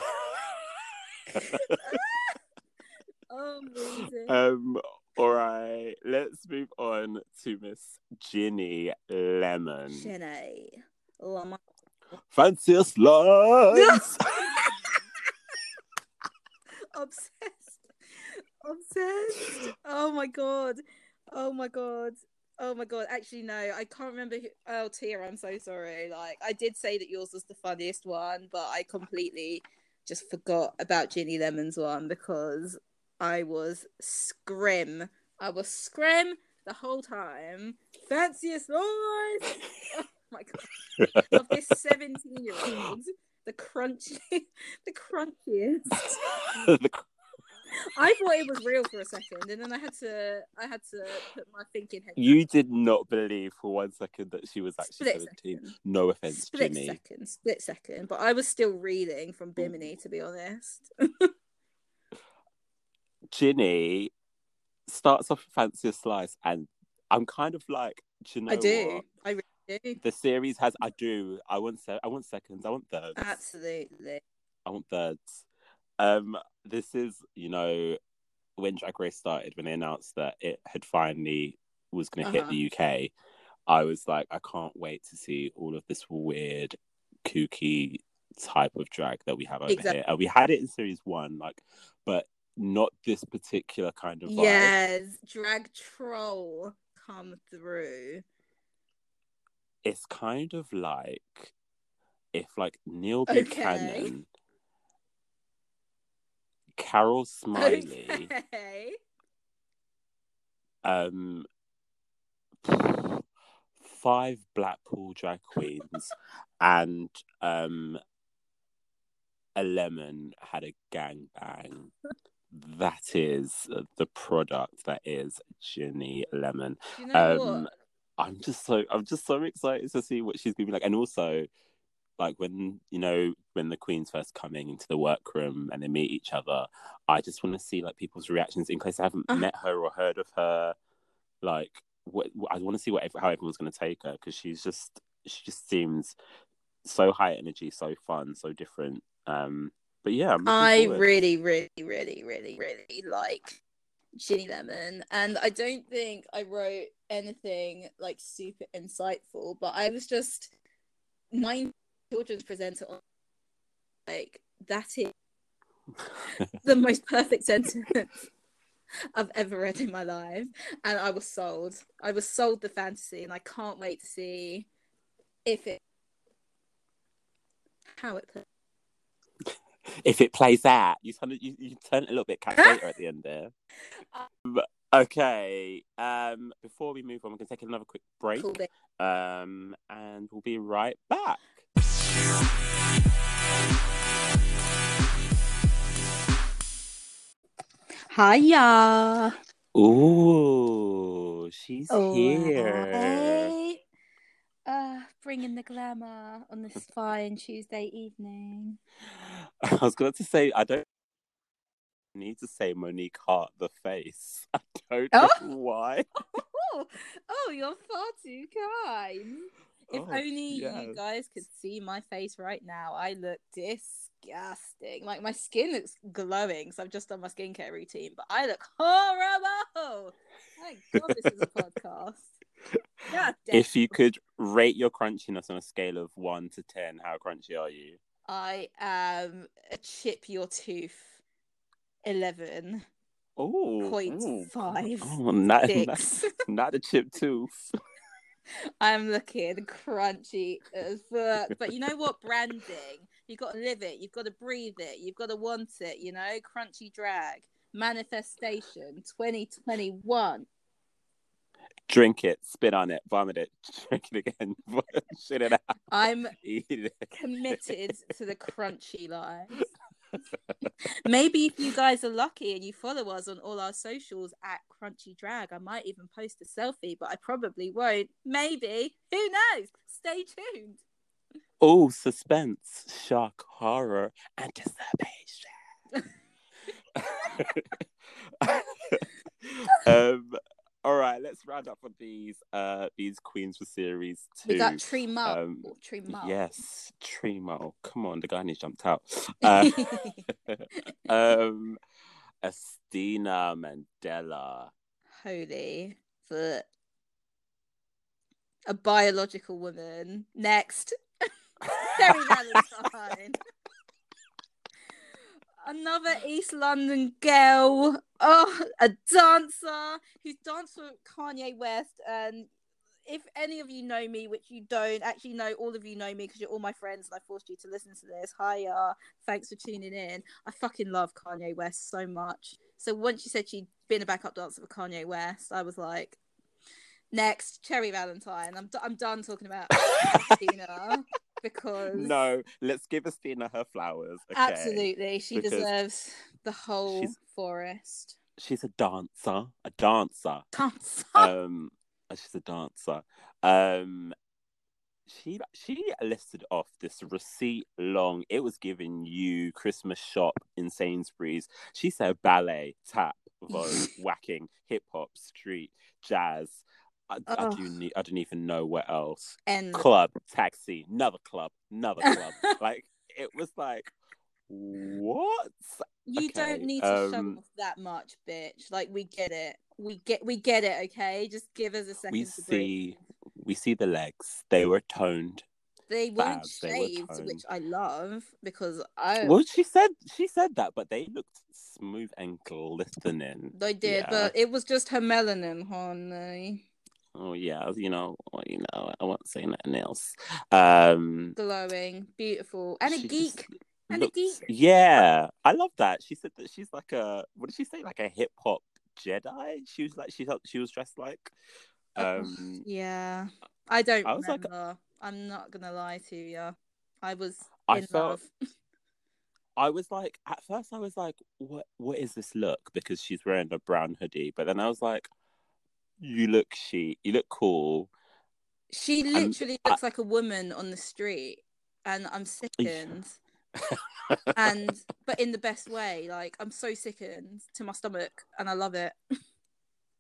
amazing. Um, all right, let's move on to Miss Ginny Lemon. Jenny. Lama. Fanciest lies. obsessed. Obsessed. Oh my god. Oh my god. Oh my god. Actually no i can't remember who oh tia i'm so sorry. Like i did say that yours was the funniest one but i completely just forgot about ginny lemon's one because i was scrim. I was scrim the whole time. Fanciest oh my god of this 17 year old the crunchy the crunchiest The- I thought it was real for a second, and then I had to I had to put my thinking head. you did not believe for one second that she was actually Split 17. second. No offense, split Ginny. second, split second. But I was still reading from mm. Bimini, to be honest. Ginny starts off with a Slice, and I'm kind of like, do you know I do, what? I really The series has, I do, I want, se- I want seconds, I want thirds, absolutely. I want thirds. um, this is you know when Drag Race started, when they announced that it had finally was going to Uh-huh. hit the UK, I was like, I can't wait to see all of this weird, kooky type of drag that we have over Exactly. here. And we had it in series one, like, but not this particular kind of vibe. Yes, drag troll come through. It's kind of like if like Neil Okay. Buchanan, Carol Smillie. Okay. um five Blackpool drag queens and um a lemon had a gang bang. That is the product that is Ginny Lemon. You know Um, what? I'm just so I'm just so excited to see what she's gonna be like, and also like when you know when the queens first coming into the workroom and they meet each other, I just want to see like people's reactions in case I haven't Uh-huh. met her or heard of her. Like, what, I want to see what how everyone's gonna take her because she's just she just seems so high energy, so fun, so different. Um, but yeah, I'm I really, really, really, really, really like Ginny Lemon, and I don't think I wrote anything like super insightful, but I was just my children's presenter on like that is the most perfect sentence I've ever read in my life, and I was sold. I was sold the fantasy, and I can't wait to see if it how it plays. If it plays out, you turn you, you turn it a little bit cat at the end there. Um, okay. Um, before we move on, we're gonna take another quick break. Cool. Um, and we'll be right back. Hiya. Ooh, she's here. Alright. Bringing the glamour on this fine Tuesday evening. I was going to say I don't need to say Monique Hart the face. I don't Oh. know why. Oh, oh, you're far too kind. If Oh, only yes. you guys could see my face right now, I look disgusting. Like my skin looks glowing, so I've just done my skincare routine, but I look horrible. Thank God this is a podcast. If you could rate your crunchiness on a scale of one to ten, how crunchy are you? I am a chip your tooth. Eleven Oh, point five Oh, not, not, not a chip tooth. I'm looking crunchy as fuck. But you know what? Branding. You've got to live it. You've got to breathe it. You've got to want it. You know, crunchy drag manifestation 2021. Drink it, spit on it, vomit it, drink it again, shit it out, I'm it. committed to the crunchy lives. Maybe if you guys are lucky and you follow us on all our socials at Crunchy Drag, I might even post a selfie, but I probably won't. Maybe. Who knows? Stay tuned. Oh, suspense, shock, horror, anticipation. um, all right, let's round up with these uh these queens for series two. We got Trimo. um. Yes, Trimo. Come on, the guy needs jumped out. Uh, um, Asttina Mandella. Holy foot. A biological woman. Next. Terry Valentine. Another East London girl. Oh, a dancer who's danced with Kanye West. And if any of you know me, which you don't, actually know all of you know me because you're all my friends and I forced you to listen to this. Hiya. Thanks for tuning in. I fucking love Kanye West so much. So once she said she'd been a backup dancer for Kanye West, I was like, next, Cherry Valentine. I'm, d- I'm done talking about Christina because No, let's give Asttina her flowers. Okay? absolutely she because deserves the whole forest. She's a dancer. A dancer. Dancer. um she's a dancer um she she listed off this receipt long it was giving you christmas shop in sainsbury's she said ballet tap vogue whacking hip-hop street jazz I, I do need, I don't even know where else. and Club, taxi, another club, another club. like it was like, what? You Okay, don't need to um, off that much, bitch. Like we get it. We get we get it, okay? Just give us a second We to breathe. see we see the legs. They were toned. They weren't abs, they were shaved, which I love because I Well, she said she said that, but they looked smooth and glistening. they did, yeah. but it was just her melanin, honey. Oh yeah, you know, well, you know, I won't say nothing else. Um, Glowing, beautiful, and a geek. And a geek. Yeah, I love that. She said that she's like a what did she say? Like a hip hop Jedi. She was like she thought she was dressed like. Oh, Um, Yeah, I don't I was like- remember. I'm not gonna lie to you. I was I in felt love. I was like at first I was like, what what is this look? Because she's wearing a brown hoodie, but then I was like, you look chic, you look cool. She literally looks like a woman on the street, and I'm sickened. and but in the best way. Like I'm so sickened to my stomach, and I love it.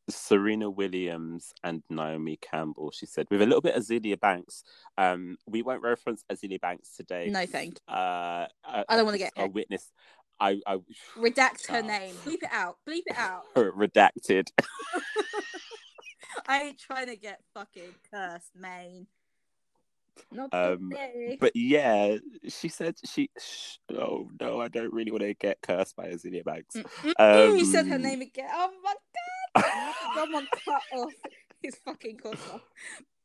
Serena Williams and Naomi Campbell. She said with a little bit of Azealia Banks. Um, we won't reference Azealia Banks today. No, thank Uh, I, I don't wanna get a witness. I, I Redact her name. Bleep it out. Bleep it out. redacted. I ain't trying to get fucking cursed, man. Not Um, today. But yeah, she said she. Sh- oh no, I don't really want to get cursed by Azealia Banks. Mm-mm, you said her um, name again. Oh my god! Someone cut off his fucking podcast.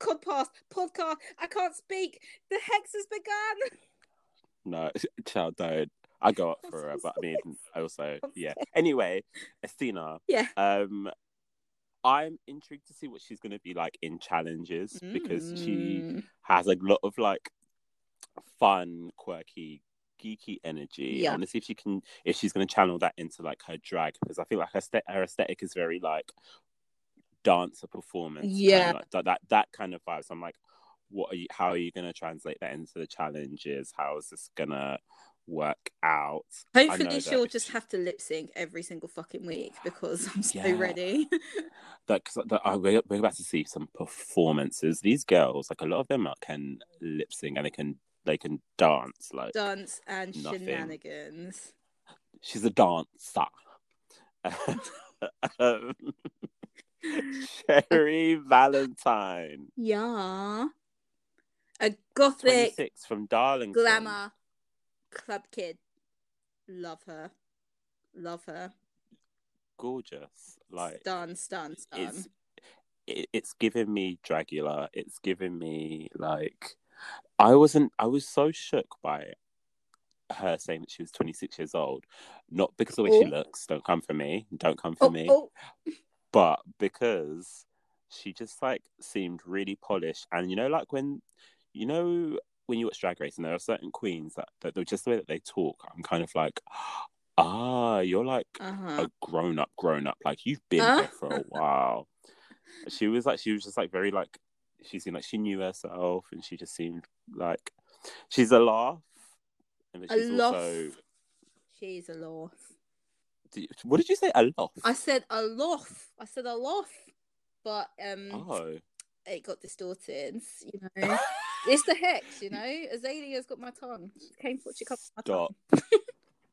Podcast, podcast. I can't speak. The hex has begun. No, child, don't. I go up for her, but I mean, I also, yeah. Anyway, Asttina, Yeah. um, I'm intrigued to see what she's going to be like in challenges because she Mm. has a lot of like fun, quirky, geeky energy. Yeah. I want to see if she can, if she's going to channel that into like her drag because I feel like her, st- her aesthetic is very like dancer performance. Yeah. like, that, that that kind of vibe. So I'm like, what are you? How are you going to translate that into the challenges? How is this going to work out? Hopefully, she'll if just have to lip sync every single fucking week because I'm so Yeah. ready. that because uh, we're, we're about to see some performances. These girls, like a lot of them, are, can lip sync and they can they can dance. Like Dance and Nothing. shenanigans. she's a dancer. um, Cherry Valentine, Yeah. A gothic twenty six from Darlington. glamour club kid. Love her. Love her. gorgeous. Like Stun, stun, stun. it's it, it's giving me Dragula. It's giving me like I wasn't. I was so shook by her saying that she was 26 years old, not because of the way she Oh. looks. Don't come for me. Don't come for Oh, me. oh, But because she just like seemed really polished, and you know, like when you know when you watch Drag Race, and there are certain queens that that they're just the way that they talk. I'm kind of like. Ah, you're like uh-huh. a grown up, grown up. Like you've been Uh. here for a while. She was like, she was just like very like, she seemed like she knew herself, and she just seemed like she's a laugh. And A but she's loaf. also, She's a you- what did you say? A loaf. I said a loaf. I said a loaf. But um Oh, it got distorted, you know. It's the hex, you know. Azealia's got my tongue. She came for she covered my Stop. tongue.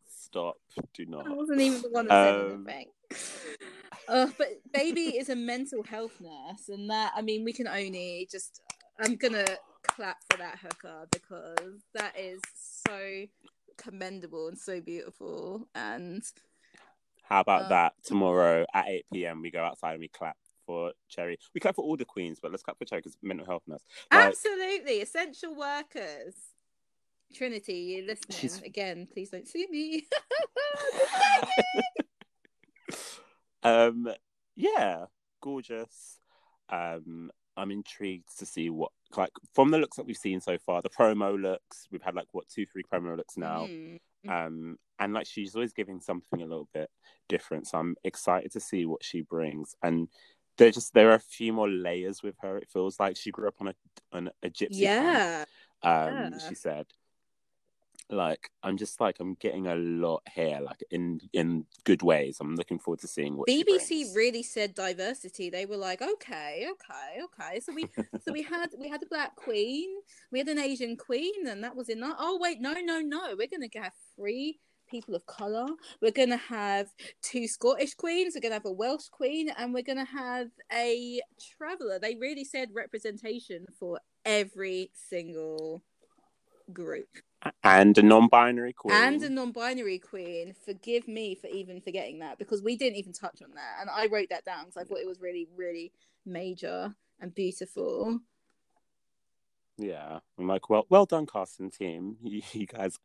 stop! Do not. I wasn't even the one that said Um, anything. Uh, but baby is a mental health nurse, and that I mean, we can only just. I'm gonna clap for that hooker because that is so commendable and so beautiful. And How about Uh, that? Tomorrow at 8 p.m. we go outside and we clap for Cherry. We clap for all the queens, but let's clap for Cherry because mental health nurse. Like, absolutely essential workers. Trinity, you listening She's- again? Please don't sue me. um, yeah, gorgeous. Um, I'm intrigued to see what like from the looks that we've seen so far. The promo looks we've had like what two, three promo looks now. Mm. Um, and like she's always giving something a little bit different. So I'm excited to see what she brings. And there just there are a few more layers with her. It feels like she grew up on a on a gypsy farm Yeah. um, Yeah. she said. like I'm just like I'm getting a lot here, like in in good ways. I'm looking forward to seeing what BBC really said diversity. They were like, okay, okay, okay. So we so we had we had a black queen, we had an Asian queen, and that was enough. Oh wait, no, no, no. We're gonna have three people of color. We're gonna have two Scottish queens. We're gonna have a Welsh queen, and we're gonna have a traveller. They really said representation for every single group and a non-binary queen. and a non-binary queen. Forgive me for even forgetting that because we didn't even touch on that, and I wrote that down because I thought it was really, really major and beautiful. Yeah, I'm like, well, well done, casting team. You, you guys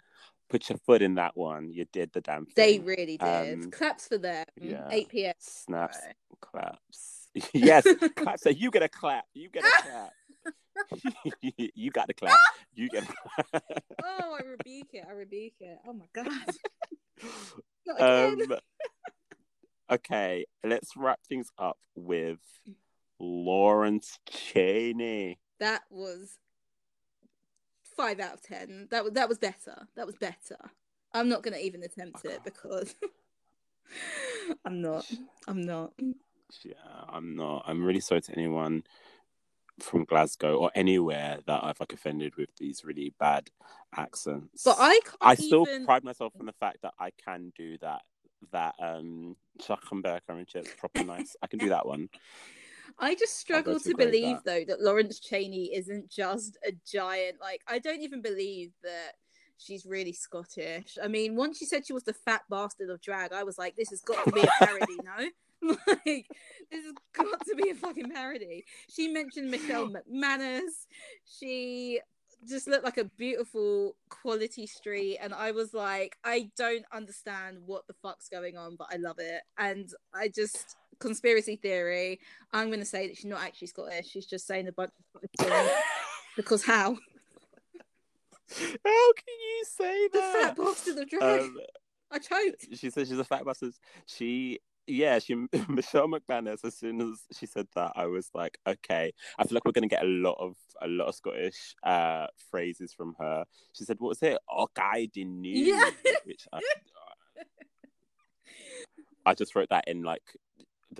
put your foot in that one. You did the damn thing. They really did. Um, Claps for them. yeah. Eight p.m. snaps, Right. claps. yes, clap. So you get a clap. You get a clap. you got the clap. You get. A. Oh, I rebuke it. I rebuke it. Oh my god. Um, okay, let's wrap things up with Lawrence Chaney. that was five out of ten. That was that was better. That was better. I'm not gonna even attempt it because I'm not. I'm not. Yeah, I'm not. I'm really sorry to anyone from Glasgow or anywhere that I've like offended with these really bad accents. But I can't I still even... pride myself on the fact that I can do that. That um Schachenberger and it's proper nice. I can do that one. I just struggle to to agree with believe that. though that Lawrence Chaney isn't just a giant. Like I don't even believe that she's really Scottish. I mean, once she said she was the fat bastard of drag, I was like, this has got to be a parody, no? Like this has got to be a fucking parody. She mentioned Michelle McManus. She just looked like a beautiful quality street and I was like I don't understand what the fuck's going on but I love it and I just conspiracy theory I'm going to say that she's not actually Scottish she's just saying a bunch of Scottish because how How can you say that? the fat bastard of drag Um, I choked she says she's a fat bastard. She, yeah, she Michelle McManus. As soon as she said that, I was like, okay. I feel like we're gonna get a lot of a lot of Scottish uh phrases from her. She said, "What was it? Oh, I didn't knew," Yeah. which I, I just wrote that in like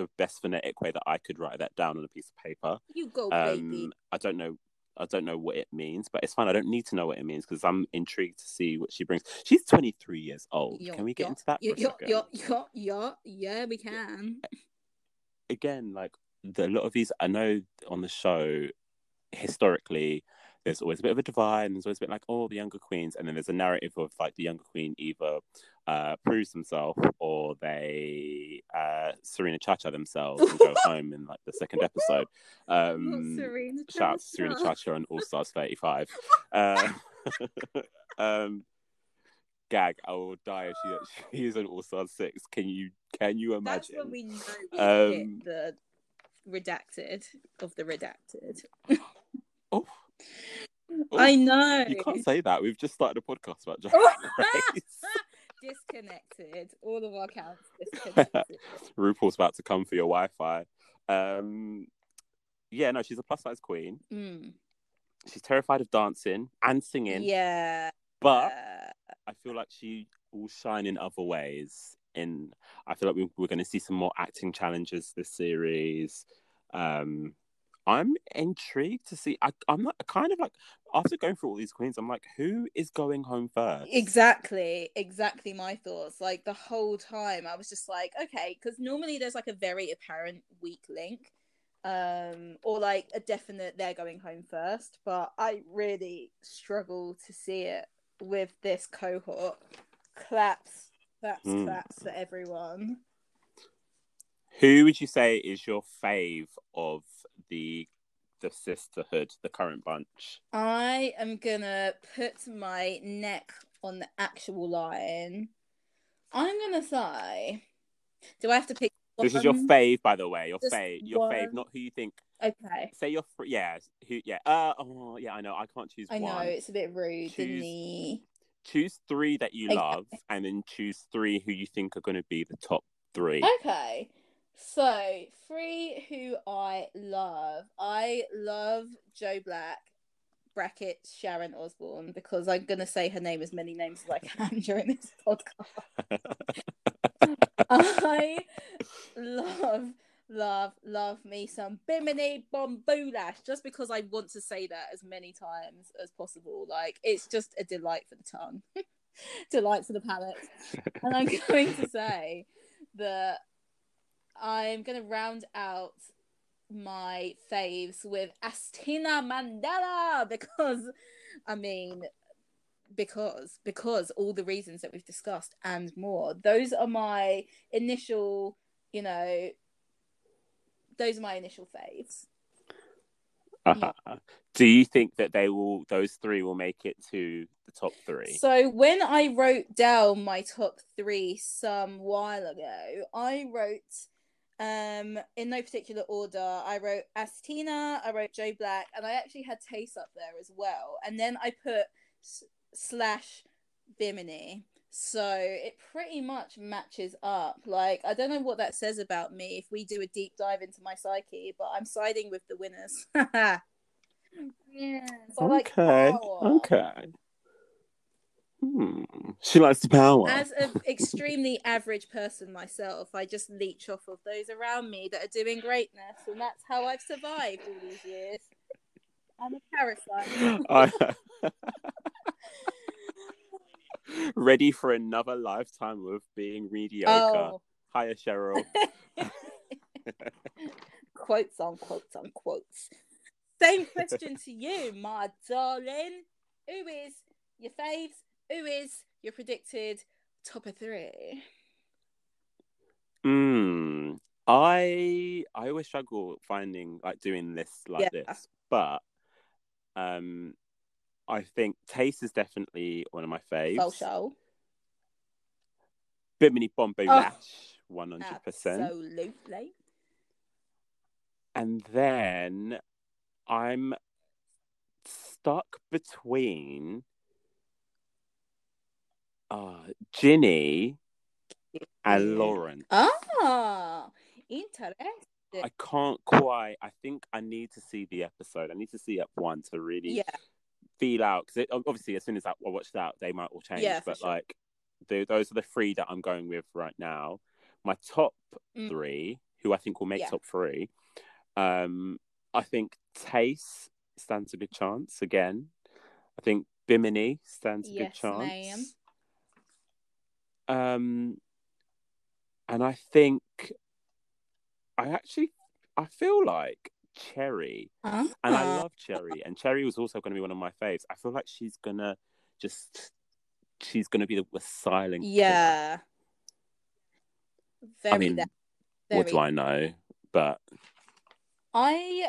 the best phonetic way that I could write that down on a piece of paper. you go baby Um, I don't know. I don't know what it means, but it's fine. I don't need to know what it means because I'm intrigued to see what she brings. She's 23 years old. Yo- Can we get yo- into that for yo, a yo, second? yo, yo, yo, yeah we can Again, like the, a lot of these, I know on the show, historically, there's always a bit of a divide, and there's always been like, oh, the younger queens, and then there's a narrative of like the younger queen either uh, proves themselves or they uh, Serena Chacha themselves and go home in like the second episode. Um, Serena shout out to Serena Chacha. On All Stars 35. Uh, um, gag, I will die if she, she is an All Stars 6. Can you can you that's imagine? when we know we Um, the redacted of the redacted Oh, Oh, I know you can't say that. We've just started a podcast about. Disconnected. All of our accounts disconnected. RuPaul's about to come for your Wi-Fi. Um, yeah, no, she's a plus size queen. Mm. She's terrified of dancing and singing, Yeah. but I feel like she will shine in other ways. In I feel like we, we're going to see some more acting challenges this series. Um, I'm intrigued to see. I, I'm not kind of like after going through all these queens, I'm like, who is going home first? Exactly, exactly my thoughts. Like the whole time, I was just like, okay, because normally there's like a very apparent weak link, um, or like a definite they're going home first. But I really struggle to see it with this cohort. Claps, claps, Hmm. claps for everyone. Who would you say is your fave of the the sisterhood, the current bunch? I am gonna put my neck on the actual line. I'm gonna say, do I have to pick? This is your fave, by the way. Your Just fave, your fave, not who you think. Okay. Say your fr- yeah, who yeah. Uh oh yeah, I know. I can't choose one. I know it's a bit rude, Choose-? Choose three that you Okay. love, and then choose three who you think are going to be the top three. Okay. So, three who I love. I love Joe Black. bracket Sharon Osbourne because I'm gonna say her name as many names as I can during this podcast. I love, love, love me some Bimini Bon Boulash just because I want to say that as many times as possible. Like it's just a delight for the tongue, delight for the palate. And I'm going to say that I'm going to round out my faves with Asttina Mandella because, I mean, because because all the reasons that we've discussed and more. Those are my initial, you know, those are my initial faves. Uh-huh. Do you think that they will? Those three will make it to the top three. So when I wrote down my top three some while ago, I wrote um in no particular order. I wrote Asttina, I wrote Joe Black, and I actually had Tayce up there as well. And then I put s- slash Bimini. So it pretty much matches up. Like I don't know what that says about me if we do a deep dive into my psyche, but I'm siding with the winners. yeah, so I like okay. Hmm. She likes the power. As an extremely average person myself, I just leech off of those around me that are doing greatness, and that's how I've survived all these years. I'm a parasite. Ready for another lifetime of being mediocre. Oh, Hiya, Cheryl. quotes on quotes on quotes. Same question to you, my darling. Who is your faves? Who is your predicted top of three? Mm, I I always struggle finding like doing lists like Yeah. this, but um, I think Tayce is definitely one of my faves. Full show. Bimini Bombay Oh. Lash, one hundred percent. Absolutely. And then I'm stuck between uh Ginny and. Lauren. Ah, interesting. I can't quite. I think I need to see the episode. I need to see up one to really Yeah, feel out because obviously as soon as I watch that, they might all change. Yeah, but sure. like, the, those are the three that I'm going with right now. My top Mm. three, who I think will make Yeah. top three, um, I think Tayce stands a good chance again. I think Bimini stands a good Yes, chance. Um, and I think I actually I feel like Cherry, and I love Cherry, and Cherry was also going to be one of my faves. I feel like she's gonna just she's gonna be the, the silent. killer. Yeah. Very I mean, that. what do I know? But I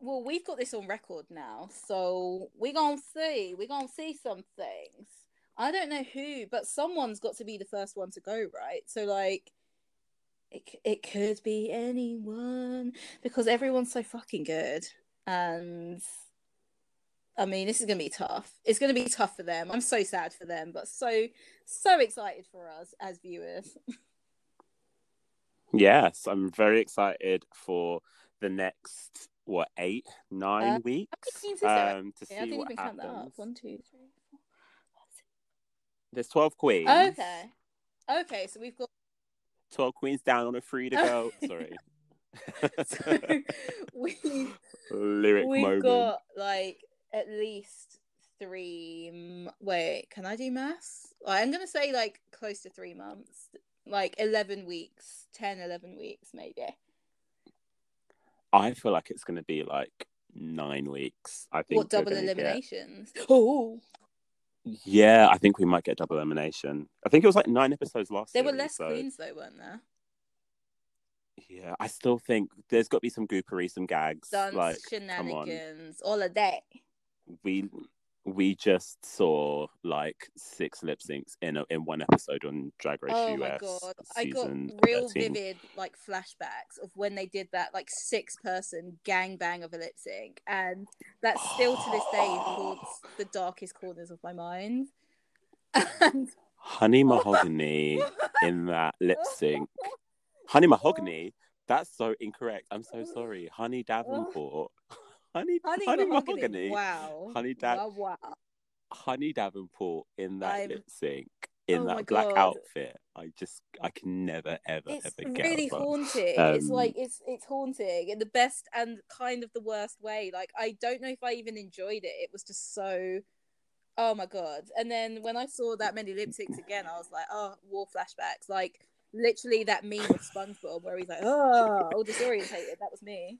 well, we've got this on record now, so we're gonna see. We're gonna see some things. I don't know who, but someone's got to be the first one to go, right? So like, it it could be anyone because everyone's so fucking good, and I mean, this is gonna be tough. It's gonna be tough for them. I'm so sad for them, but so so excited for us as viewers. yes, I'm very excited for the next what eight nine Uh, weeks keen to see it. um to Yeah, I see didn't what even count that up. happens. One, two, three. There's twelve queens. Okay. Okay, so we've got 12 queens down on a free to go. Sorry. so we Lyric we've moment. got like at least three m- wait, can I do maths? Like, I'm gonna say like close to three months. Like eleven weeks, 10, 11 weeks maybe. I feel like it's going to be like nine weeks. I think. What double gonna get- eliminations? Oh Yeah, I think we might get double elimination. I think it was like nine episodes last year. there were less so- queens though, weren't there? Yeah, I still think there's got to be some goopery, some gags. Dance, like, shenanigans, all of that. We we just saw like six lip syncs in a, in one episode on Drag Race Oh US. my god, I got real 13. vivid like flashbacks of when they did that like six person gangbang of a lip sync, and that's still to this day haunts the darkest corners of my mind. And Honey Mahogany in that lip sync. Honey Mahogany? That's so incorrect. I'm so sorry. Honey oh. Davenport. Honey, Honey, honey mahogany. mahogany. Wow. Honey da- Wow, wow. Honey Davenport in that I'm- lip sync, in Oh that black God. outfit. I just, I can never, ever, It's ever get it. It's really haunting. it's Um, like it's it's haunting in the best and kind of the worst way. Like I don't know if I even enjoyed it. It was just so oh my god. And then when I saw that many lip syncs again, I was like, oh, war flashbacks. Like literally that meme of SpongeBob where he's like, oh, all disorientated. That was me.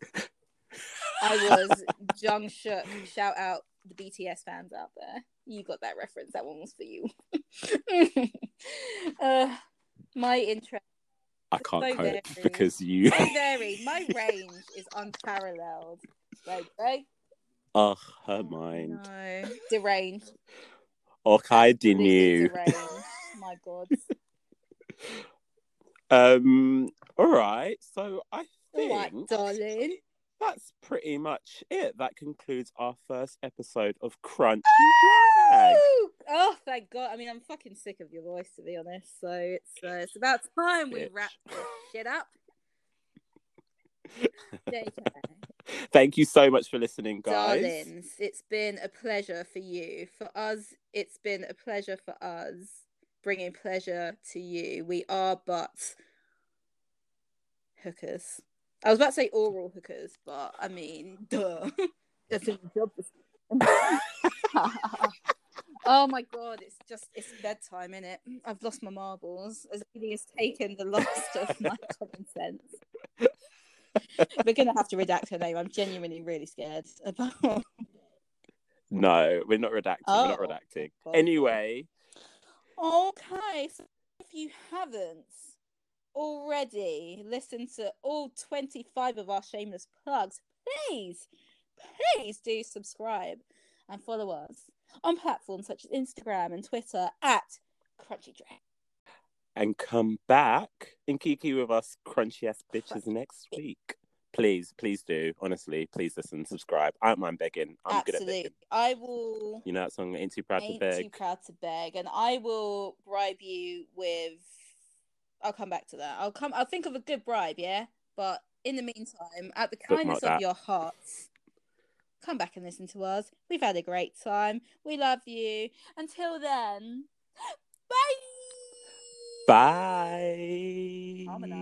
I was Jung shook. Shout out the BTS fans out there. You got that reference. That one was for you. uh, my interest I can't so cope very- because you. so varied. My range is unparalleled. Like, right? oh, her mind. No, deranged. Okay, I didn't you. deranged. My God. Um. All right. So I All right, think darling. That's pretty much it. That concludes our first episode of Crunchy Drag. Oh, thank God. I mean, I'm fucking sick of your voice, to be honest. So it's uh, it's about time we wrap this shit up. Thank you so much for listening, guys. Darlings, it's been a pleasure for you. For us, it's been a pleasure for us bringing pleasure to you. We are but hookers. I was about to say oral hookers, but I mean, duh. That's job oh my god, it's just it's bedtime, in it. I've lost my marbles. Azealia has taken the last of my common sense. We're gonna have to redact her name. I'm genuinely really scared about. No, we're not redacting. we're not Oh, redacting. God. Anyway, Okay, so if you haven't already listened to all 25 of our shameless plugs, please, please do subscribe and follow us on platforms such as Instagram and Twitter at Crunchy Drag. and come back and kiki with us, crunchy ass bitches, next week. Please, please do. Honestly, please listen, subscribe. I don't mind begging. I'm good at Absolutely. begging. I will. You know that song, Ain't Too Proud Ain't to Beg? too proud to beg, and I will bribe you with. I'll come back to that. I'll come. I'll think of a good bribe, yeah. But in the meantime, at the kindness that. of your hearts, come back and listen to us. We've had a great time. We love you. Until then, bye. Bye. Harmonise.